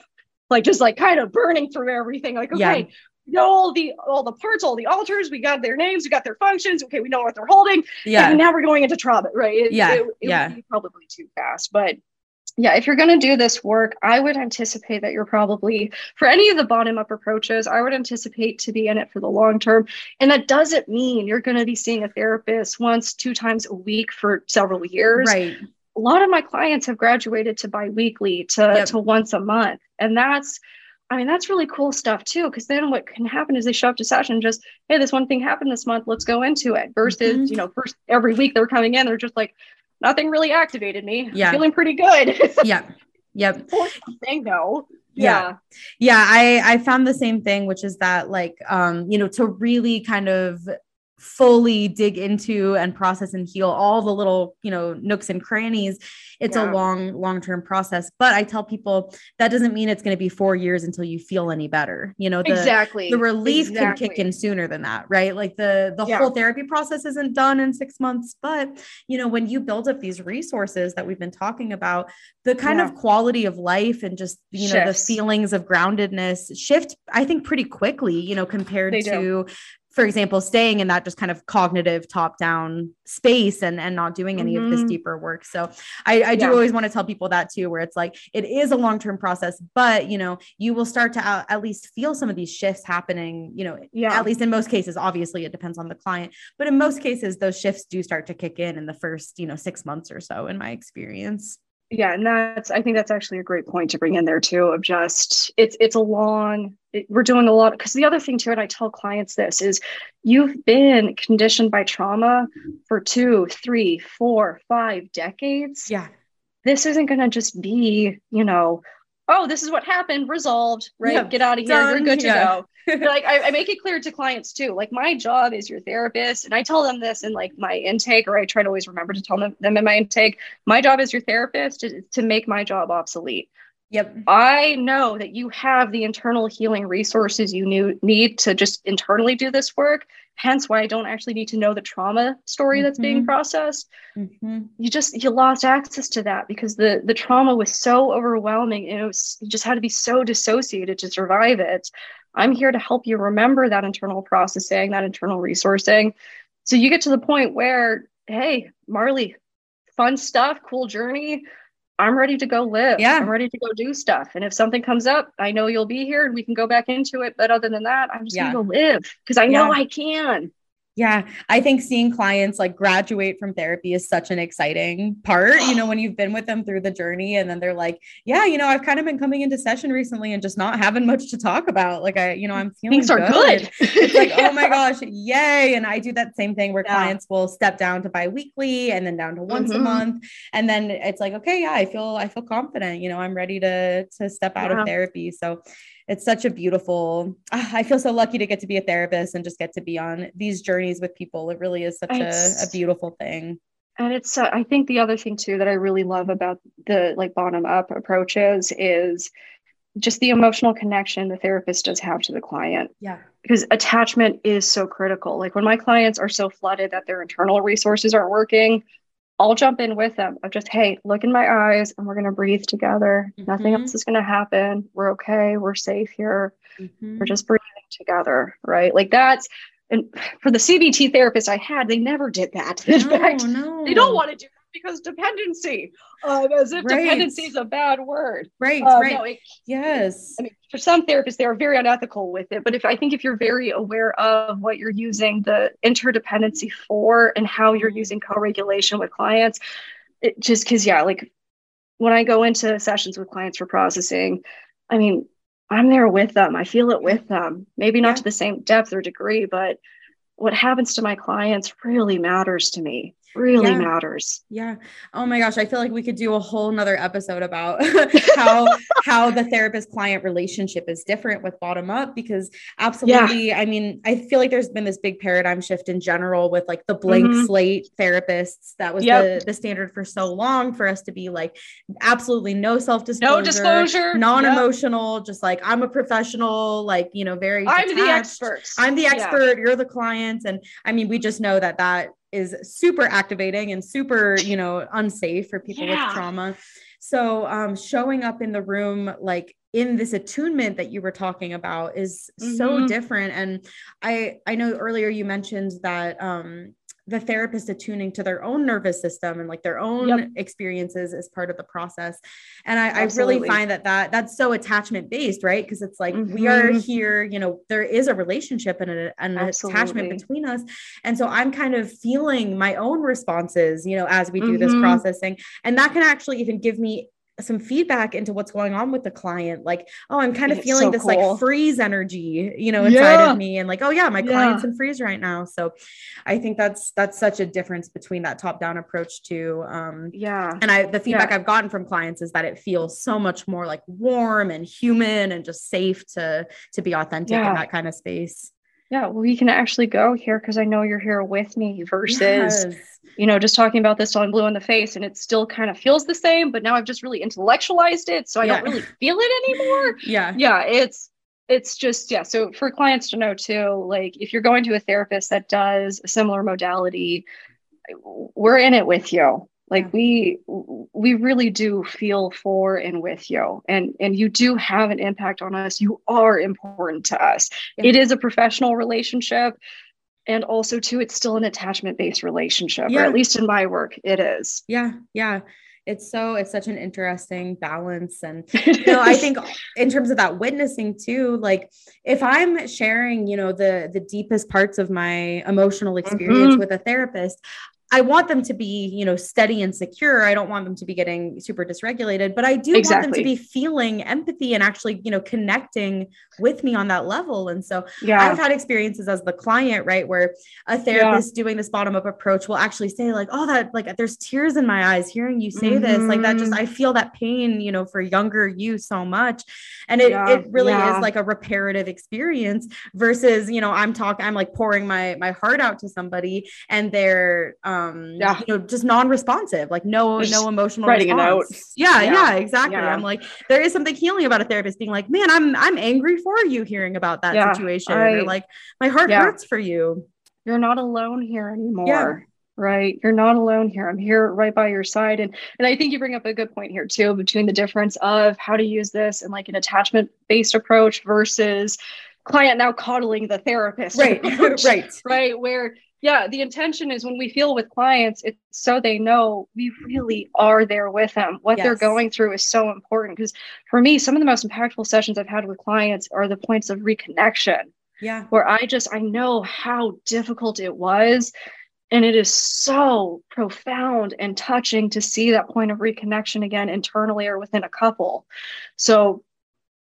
like just like kind of burning through everything, like okay, yeah know all the all the parts, all the alters. We got their names, we got their functions. Okay, we know what they're holding.
Yeah.
And now we're going into trauma, right?
It, yeah. It, it
yeah. probably too fast, but yeah, if you're going to do this work, I would anticipate that you're probably, for any of the bottom up approaches, I would anticipate to be in it for the long term. And that doesn't mean you're going to be seeing a therapist once, two times a week for several years.
Right.
A lot of my clients have graduated to biweekly, to, yep. to once a month. And that's, I mean, that's really cool stuff too. Cause then what can happen is they show up to session just, hey, this one thing happened this month, let's go into it. Versus, mm-hmm. you know, first every week they're coming in, they're just like, nothing really activated me. Yeah. feeling pretty good.
yeah. Yep.
Thing though.
Yeah. yeah. Yeah. I, I found the same thing, which is that like, um, you know, to really kind of fully dig into and process and heal all the little you know nooks and crannies it's yeah. a long long term process but i tell people that doesn't mean it's going to be 4 years until you feel any better you know the,
exactly
the relief
exactly.
can kick in sooner than that right like the the yeah. whole therapy process isn't done in 6 months but you know when you build up these resources that we've been talking about the kind yeah. of quality of life and just you know the feelings of groundedness shift i think pretty quickly you know compared they to do for example, staying in that just kind of cognitive top down space and, and not doing any mm-hmm. of this mm-hmm. deeper work. So I, I do yeah. always want to tell people that too, where it's like, it is a long-term process, but you know, you will start to at, at least feel some of these shifts happening, you know, yeah. at least in most cases, obviously it depends on the client, but in most cases, those shifts do start to kick in in the first, you know, six months or so in my experience
yeah and that's i think that's actually a great point to bring in there too of just it's it's a long it, we're doing a lot because the other thing too and i tell clients this is you've been conditioned by trauma for two three four five decades.
Yeah.
This isn't going to just be you know oh, this is what happened, resolved, right? Yeah, Get out of here. Done. You're good to yeah. go. like I, I, make it clear to clients too. Like my job is your therapist, and I tell them this in like my intake, or I try to always remember to tell them, them in my intake. My job is your therapist to, to make my job obsolete.
Yep.
I know that you have the internal healing resources you knew, need to just internally do this work. Hence why I don't actually need to know the trauma story mm-hmm. that's being mm-hmm. processed. Mm-hmm. You just you lost access to that because the the trauma was so overwhelming and it was you just had to be so dissociated to survive it. I'm here to help you remember that internal processing, that internal resourcing. So you get to the point where, hey, Marley, fun stuff, cool journey I'm ready to go live.
Yeah.
I'm ready to go do stuff. And if something comes up, I know you'll be here and we can go back into it. But other than that, I'm just yeah. gonna go live because I know yeah. I can.
Yeah, I think seeing clients like graduate from therapy is such an exciting part. You know, when you've been with them through the journey and then they're like, yeah, you know, I've kind of been coming into session recently and just not having much to talk about. Like I, you know, I'm feeling
things are good.
it's like, oh my gosh, yay. And I do that same thing where yeah. clients will step down to biweekly and then down to once mm-hmm. a month. And then it's like, okay, yeah, I feel I feel confident. You know, I'm ready to to step out yeah. of therapy. So it's such a beautiful ah, i feel so lucky to get to be a therapist and just get to be on these journeys with people. It really is such a, a, beautiful thing.
And it's uh, i think the other thing too that i really love about the like bottom up approaches is just the emotional connection the therapist does have to the client.
Yeah.
Because attachment is so critical. Like when my clients are so flooded that their internal resources aren't working I'll jump in with them of just, hey, look in my eyes and we're going to breathe together. Mm-hmm. Nothing else is going to happen. We're okay. We're safe here. Mm-hmm. We're just breathing together. Right. Like that's, and for the CBT therapist I had, they never did that. In no, fact, no. they don't want to do because dependency, um, as if right. dependency is a bad word.
Right, uh, right. No, it,
yes. I mean, for some therapists, they are very unethical with it. But if I think if you're very aware of what you're using the interdependency for and how you're using co-regulation with clients, it just because yeah, like when I go into sessions with clients for processing, I mean, I'm there with them. I feel it with them. Maybe not yeah. to the same depth or degree, but what happens to my clients really matters to me really yeah. matters.
Yeah. Oh my gosh. I feel like we could do a whole nother episode about how how the therapist client relationship is different with bottom up because absolutely. Yeah. I mean, I feel like there's been this big paradigm shift in general with like the blank mm-hmm. slate therapists. That was yep. the, the standard for so long for us to be like absolutely no self-disclosure,
no disclosure,
non-emotional, yep. just like I'm a professional, like, you know, very
I'm the expert.
I'm the expert, yeah. you're the client. And I mean, we just know that that is super activating and super, you know, unsafe for people yeah. with trauma. So, um, showing up in the room, like in this attunement that you were talking about, is mm-hmm. so different. And I, I know earlier you mentioned that, um, the therapist attuning to their own nervous system and like their own yep. experiences as part of the process and I, I, really find that that that's so attachment based right because it's like mm-hmm. we are here you know there is a relationship and, a, an attachment between us and so i'm kind of feeling my own responses you know as we do mm-hmm. this processing and that can actually even give me some feedback into what's going on with the client like oh i'm kind of it's feeling so this cool. like freeze energy you know inside yeah. of me and like oh yeah my yeah. client's in freeze right now so i think that's that's such a difference between that top down approach to um
yeah
and i the feedback yeah. i've gotten from clients is that it feels so much more like warm and human and just safe to to be authentic in that kind of space
yeah, well, we can actually go here because I know you're here with me versus, yes. you know, just talking about this on blue in the face and it still kind of feels the same, but now I've just really intellectualized it. So I yeah. don't really feel it anymore.
yeah.
Yeah. It's, it's just, yeah. So for clients to know too, like if you're going to a therapist that does a similar modality, we're in it with you like we we really do feel for and with you. And and you do have an impact on us. You are important to us. Yeah. it is a professional relationship. And also too it's still an attachment based relationship yeah. or at least in my work it is.
Yeah yeah. It's so it's such an interesting balance. And you know i think in terms of that witnessing too like if i'm sharing you know the the deepest parts of my emotional experience mm-hmm. with a therapist I want them to be, you know, steady and secure. I don't want them to be getting super dysregulated, but I do exactly. want them to be feeling empathy and actually, you know, connecting with me on that level. And so yeah. I've had experiences as the client, right, where a therapist yeah. doing this bottom up approach will actually say, like, oh, that like there's tears in my eyes hearing you say mm-hmm. this. Like that just mm-hmm. I feel that pain, you know, for younger you so much. And it, yeah. it really is like a reparative experience versus, you know, I'm talking, I'm like pouring my my heart out to somebody and they're um um yeah. you know just non-responsive like no just no emotional writing response. a note. yeah yeah, yeah exactly. Yeah. i'm like there is something healing about a therapist being like man i'm i'm angry for you hearing about that situation I, or like my heart hurts for you.
You're not alone here anymore right? You're not alone here. I'm here right by your side. And and i think you bring up a good point here too between the difference of how to use this and like an attachment based approach versus client now coddling the therapist.
Right. Right.
right? Where yeah the intention is when we feel with clients it's so they know we really are there with them. What yes. they're going through is so important because for me some of the most impactful sessions i've had with clients are the points of reconnection.
Yeah.
Where i just i know how difficult it was and it is so profound and touching to see that point of reconnection again internally or within a couple. So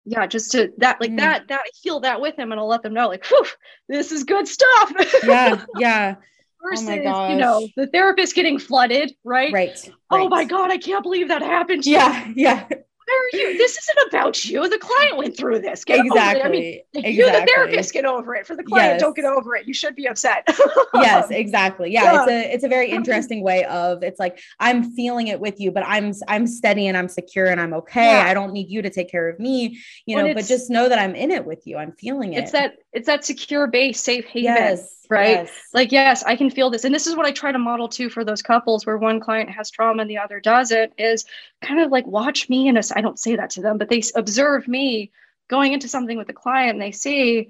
yeah, just to that like mm. that that I feel that with him and I'll let them know like, whew, this is good stuff.
yeah, yeah.
Versus, oh you know, the therapist getting flooded, right?
Right.
Oh
right.
my God, I can't believe that happened.
yeah, yeah
where are you? This isn't about you. The client went through this. Get
exactly.
I
mean,
exactly. you, the therapist, get over it. For the client, yes. don't get over it. You should be upset.
yes, exactly. Yeah, yeah, it's a it's a very interesting way of it's like I'm feeling it with you, but I'm I'm steady and I'm secure and I'm okay. Yeah. I don't need you to take care of me, you know. But just know that I'm in it with you. I'm feeling it.
It's that it's that secure base, safe haven. Yes right? Yes. Like, yes, I can feel this. And this is what I try to model too for those couples where one client has trauma and the other doesn't is kind of like watch me and i don't say that to them, but they observe me going into something with the client and they see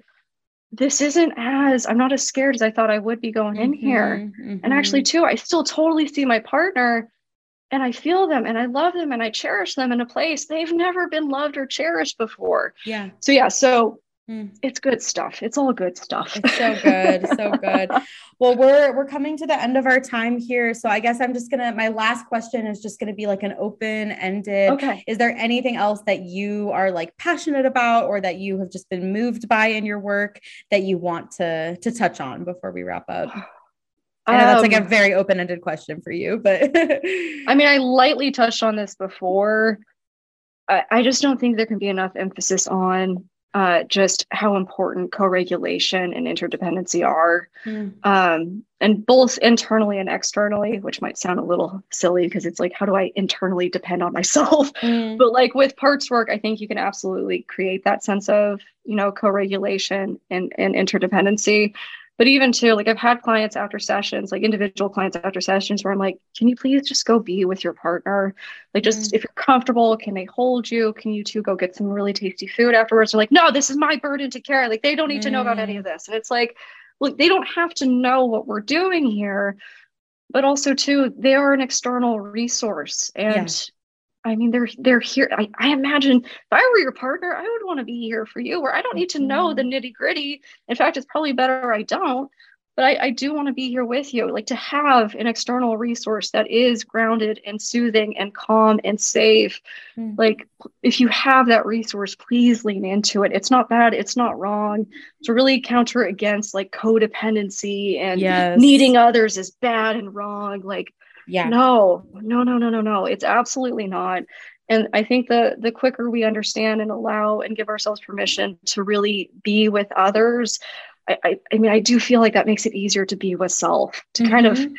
this isn't as, I'm not as scared as I thought I would be going in mm-hmm, here. Mm-hmm. And actually, too, I still totally see my partner and I feel them and I love them and I cherish them in a place they've never been loved or cherished before.
Yeah.
So, yeah. So, Mm. It's good stuff. It's all good stuff.
It's so good. so good. Well, we're we're coming to the end of our time here. So I guess I'm just gonna my last question is just gonna be like an open-ended.
Okay.
Is there anything else that you are like passionate about or that you have just been moved by in your work that you want to to touch on before we wrap up? I know that's like a um, very open-ended question for you, but
I mean, I lightly touched on this before. I, I just don't think there can be enough emphasis on uh, just how important co-regulation and interdependency are mm. um, and both internally and externally which might sound a little silly because it's like how do i internally depend on myself mm. but like with parts work i think you can absolutely create that sense of you know co-regulation and, and interdependency but even too like i've had clients after sessions like individual clients after sessions where i'm like can you please just go be with your partner like just mm if you're comfortable can they hold you can you two go get some really tasty food afterwards they're like no this is my burden to carry like they don't need mm to know about any of mm. this and it's like look, they don't have to know what we're doing here, but also too, they are an external resource. And. I mean, they're they're here. I, I imagine if I were your partner, I would want to be here for you, where I don't need to know the nitty gritty. In fact, it's probably better I don't but I, I do want to be here with you. Like to have an external resource that is grounded and soothing and calm and safe. Mm. Like if you have that resource, please lean into it. It's not bad, it's not wrong. To really counter against like codependency and yes. needing others is bad and wrong. Like, yeah, no, no, no, no, no, no. It's absolutely not. And I think the the quicker we understand and allow and give ourselves permission to really be with others, I, I, mean, I do feel like that makes it easier to be with self, to mm-hmm. kind of mm-hmm.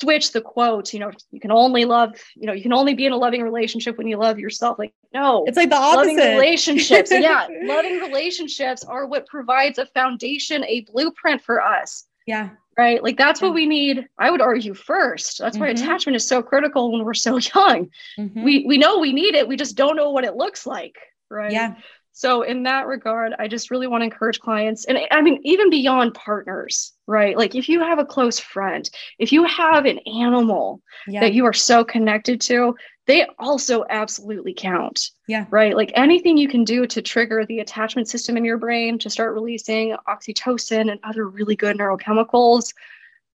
switch the quote, you know, you can only love, you know, you can only be in a loving relationship when you love yourself. Like, no,
it's like the opposite.
Loving relationships. yeah. Loving relationships are what provides a foundation, a blueprint for us.
Yeah.
Right. Like that's what we need. I would argue first. That's mm-hmm. why attachment is so critical when we're so young. Mm-hmm. We we know we need it. We just don't know what it looks like. Right.
Yeah.
So, in that regard, I just really want to encourage clients, and I mean, even beyond partners, right? Like, if you have a close friend, if you have an animal yeah. that you are so connected to, they also absolutely count.
Yeah.
Right. Like, anything you can do to trigger the attachment system in your brain to start releasing oxytocin and other really good neurochemicals.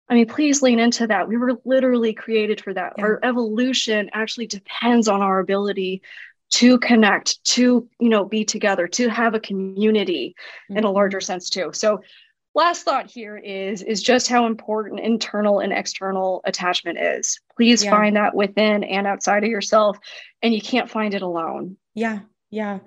I mean, please lean into that. We were literally created for that. Yeah. Our evolution actually depends on our ability to connect to you know be together to have a community mm-hmm. in a larger mm-hmm. sense too so last thought here is is just how important internal and external attachment is please yeah. find that within and outside of yourself and you can't find it alone
yeah yeah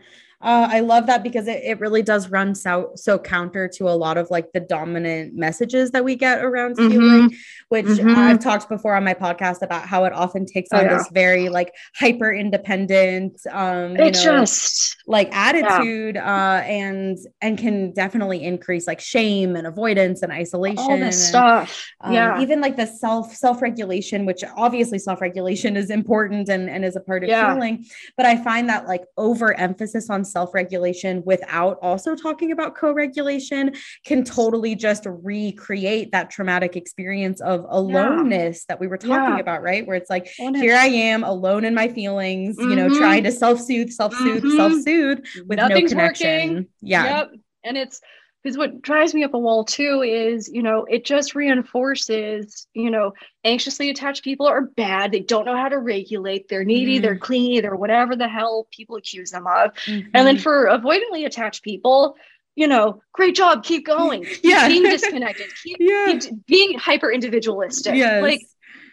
uh, I love that because it, it really does run so so counter to a lot of like the dominant messages that we get around mm-hmm. healing, which mm-hmm. I've talked before on my podcast about how it often takes oh, on yeah. this very like hyper independent, um,
it know, just
like attitude, yeah. uh, and and can definitely increase like shame and avoidance and isolation. All
this and, stuff,
um, yeah. Even like the self self regulation, which obviously self regulation is important and and is a part of yeah. healing, but I find that like overemphasis on self regulation without also talking about co regulation can totally just recreate that traumatic experience of aloneness yeah. that we were talking yeah. about, right? Where it's like, here I am alone in my feelings, mm-hmm. you know, trying mm-hmm. to self soothe, self soothe, mm-hmm. self soothe with Nothing's no connection. Working. Yeah. Yep.
And it's, because what drives me up a wall too is you know it just reinforces you know anxiously attached people are bad they don't know how to regulate they're needy mm-hmm. they're clingy they're whatever the hell people accuse them of mm-hmm. and then for avoidantly attached people you know great job keep going keep yeah being disconnected keep, yeah. keep being hyper individualistic yes. like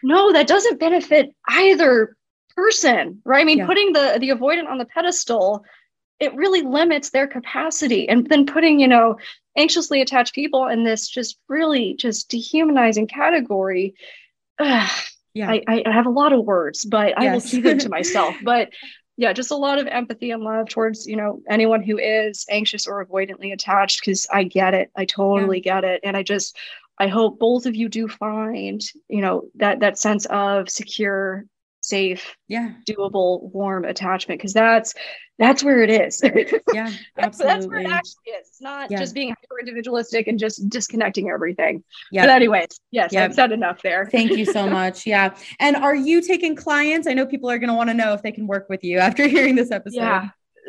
no that doesn't benefit either person right i mean yeah. putting the the avoidant on the pedestal it really limits their capacity. And then putting you know anxiously attached people in this just really just dehumanizing category yeah. I, I have a lot of words but yes. i will keep it to myself. But yeah just a lot of empathy and love towards you know anyone who is anxious or avoidantly attached because i get it. I totally yeah. get it. And i just i hope both of you do find you know that that sense of secure safe,
yeah,
doable, warm attachment because that's that's where it is.
yeah,
absolutely. that's where it actually is. It's not yeah. just being hyper individualistic and just disconnecting everything. Yeah. But anyways, yes. I've said enough there.
Thank you so much. Yeah. And are you taking clients? I know people are going to want to know if they can work with you after hearing this episode.
Yeah.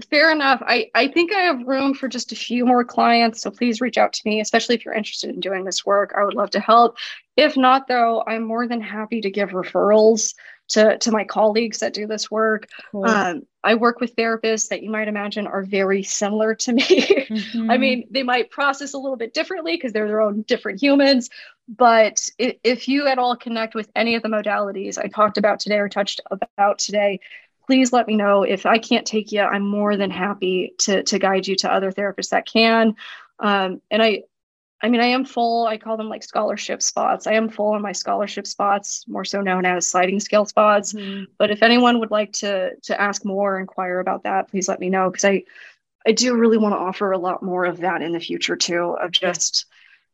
Fair enough. I, I think I have room for just a few more clients. So please reach out to me, especially if you're interested in doing this work. I would love to help. If not, though, I'm more than happy to give referrals to, to my colleagues that do this work. Cool. Um, I work with therapists that you might imagine are very similar to me. Mm-hmm. I mean, they might process a little bit differently because they're their own different humans. But if, if you at all connect with any of the modalities I talked about today or touched about today, please let me know. If I can't take you, I'm more than happy to, to guide you to other therapists that can. Um, and I, I mean, I am full. I call them like scholarship spots. I am full on my scholarship spots, more so known as sliding scale spots. Mm-hmm. But if anyone would like to to ask more, inquire about that, please let me know because I I do really want to offer a lot more of that in the future too, of just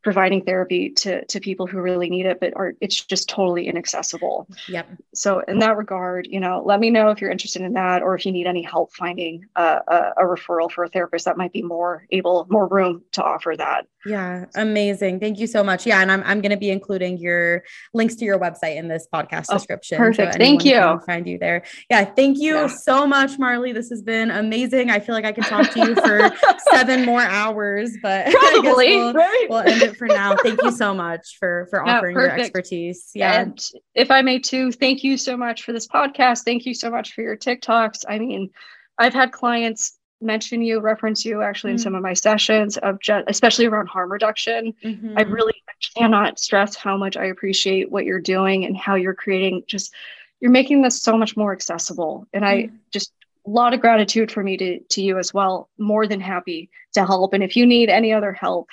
providing therapy to to people who really need it but are it's just totally inaccessible.
Yep.
So in that regard you know let me know if you're interested in that or if you need any help finding a, a, a referral for a therapist that might be more able more room to offer that.
Yeah amazing. Thank you so much. Yeah and i'm, I'm going to be including your links to your website in this podcast oh, description
perfect. so thank you.
find you there. Yeah thank you yeah. so much marley. This has been amazing. I feel like i can talk to you for seven more hours but
probably.
we'll,
right?
we'll end it for now. Thank you so much for for offering yeah, your expertise. Yeah. And
if I may too, thank you so much for this podcast. Thank you so much for your TikToks. I mean, I've had clients mention you, reference you actually mm-hmm. in some of my sessions of just especially around harm reduction. Mm-hmm. I really cannot stress how much I appreciate what you're doing and how you're creating just you're making this so much more accessible. And mm-hmm. I just a lot of gratitude for me to to you as well. More than happy to help. And if you need any other help,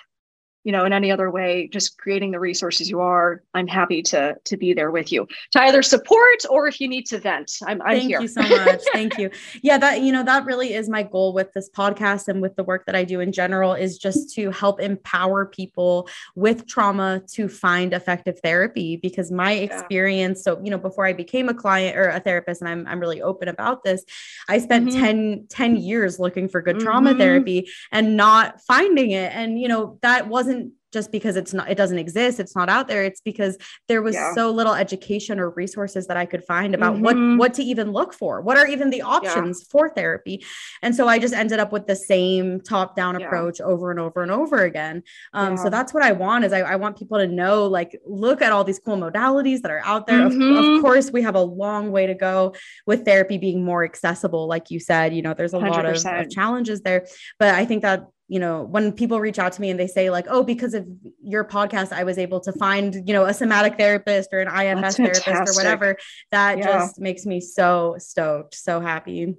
you know in any other way just creating the resources you are i'm happy to to be there with you. To either support or if you need to vent i'm, I'm
thank
here.
you so much. Thank you. Yeah that you know that really is my goal with this podcast and with the work that i do in general is just to help empower people with trauma to find effective therapy because my experience so you know before i became a client or a therapist and i'm, I'm really open about this i spent mm-hmm. 10 10 years looking for good mm-hmm. trauma therapy and not finding it. And you know that wasn't wasn't just because it's not it doesn't exist it's not out there it's because there was yeah. so little education or resources that i could find about mm-hmm. what what to even look for what are even the options yeah. for therapy and so i just ended up with the same top down yeah. approach over and over and over again um, so that's what i want is I, I, want people to know like look at all these cool modalities that are out there mm-hmm. of, of, mm-hmm. course we have a long way to go with therapy being more accessible like you said you know there's a 100%. lot of, of challenges there but i think that you know when people reach out to me and they say like oh because of your podcast i was able to find you know a somatic therapist or an ifs therapist or whatever that yeah. just makes me so stoked so happy.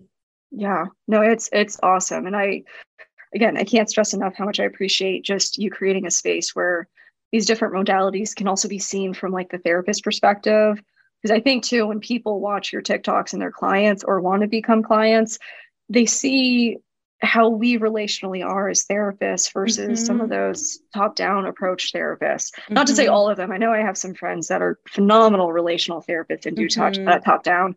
Yeah. No it's it's awesome. And i again i can't stress enough how much i appreciate just you creating a space where these different modalities can also be seen from like the therapist perspective. Because i think too when people watch your tiktoks and their clients or want to become clients they see how we relationally are as therapists versus mm-hmm. some of mm-hmm. those top down approach therapists. Mm-hmm. Not to say mm-hmm. all of them. I know I have some friends that are phenomenal relational therapists and do mm-hmm. touch that top down.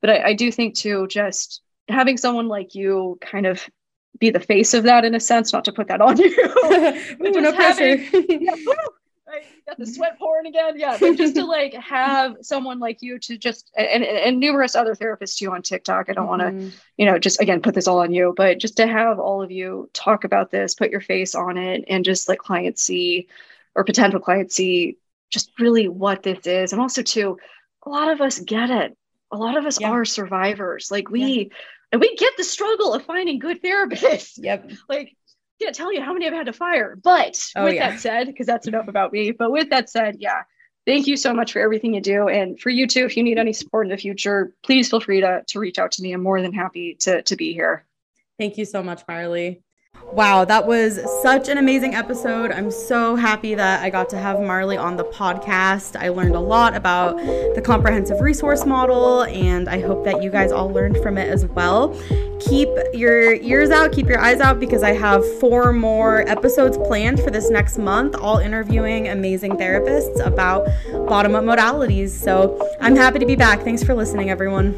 But I, I do think too, just having someone like you kind of be the face of that in a sense, not to put that on you.
Ooh, no pressure.
yeah, I got the sweat pouring again. Yeah, but just to like have someone like you to just and and numerous other therapists too on TikTok. I don't mm-hmm. want to, you know, just again put this all on you, but just to have all of you talk about this, put your face on it, and just let clients see or potential clients see just really what this is, and also too, a lot of us get it. A lot of us yeah. are survivors. Like we. Yeah. And we get the struggle of finding good therapists.
Yep.
like can't tell you how many I've had to fire. But oh, with yeah. that said, because that's enough about me. But with that said, yeah, thank you so much for everything you do. And for you too, if you need any support in the future, please feel free to, to reach out to me. I'm more than happy to, to be here.
Thank you so much, Marley. Wow, that was such an amazing episode. I'm so happy that I got to have Marley on the podcast. I learned a lot about the comprehensive resource model, and I hope that you guys all learned from it as well. Keep your ears out, keep your eyes out, because I have four more episodes planned for this next month, all interviewing amazing therapists about bottom up modalities. So I'm happy to be back. Thanks for listening, everyone.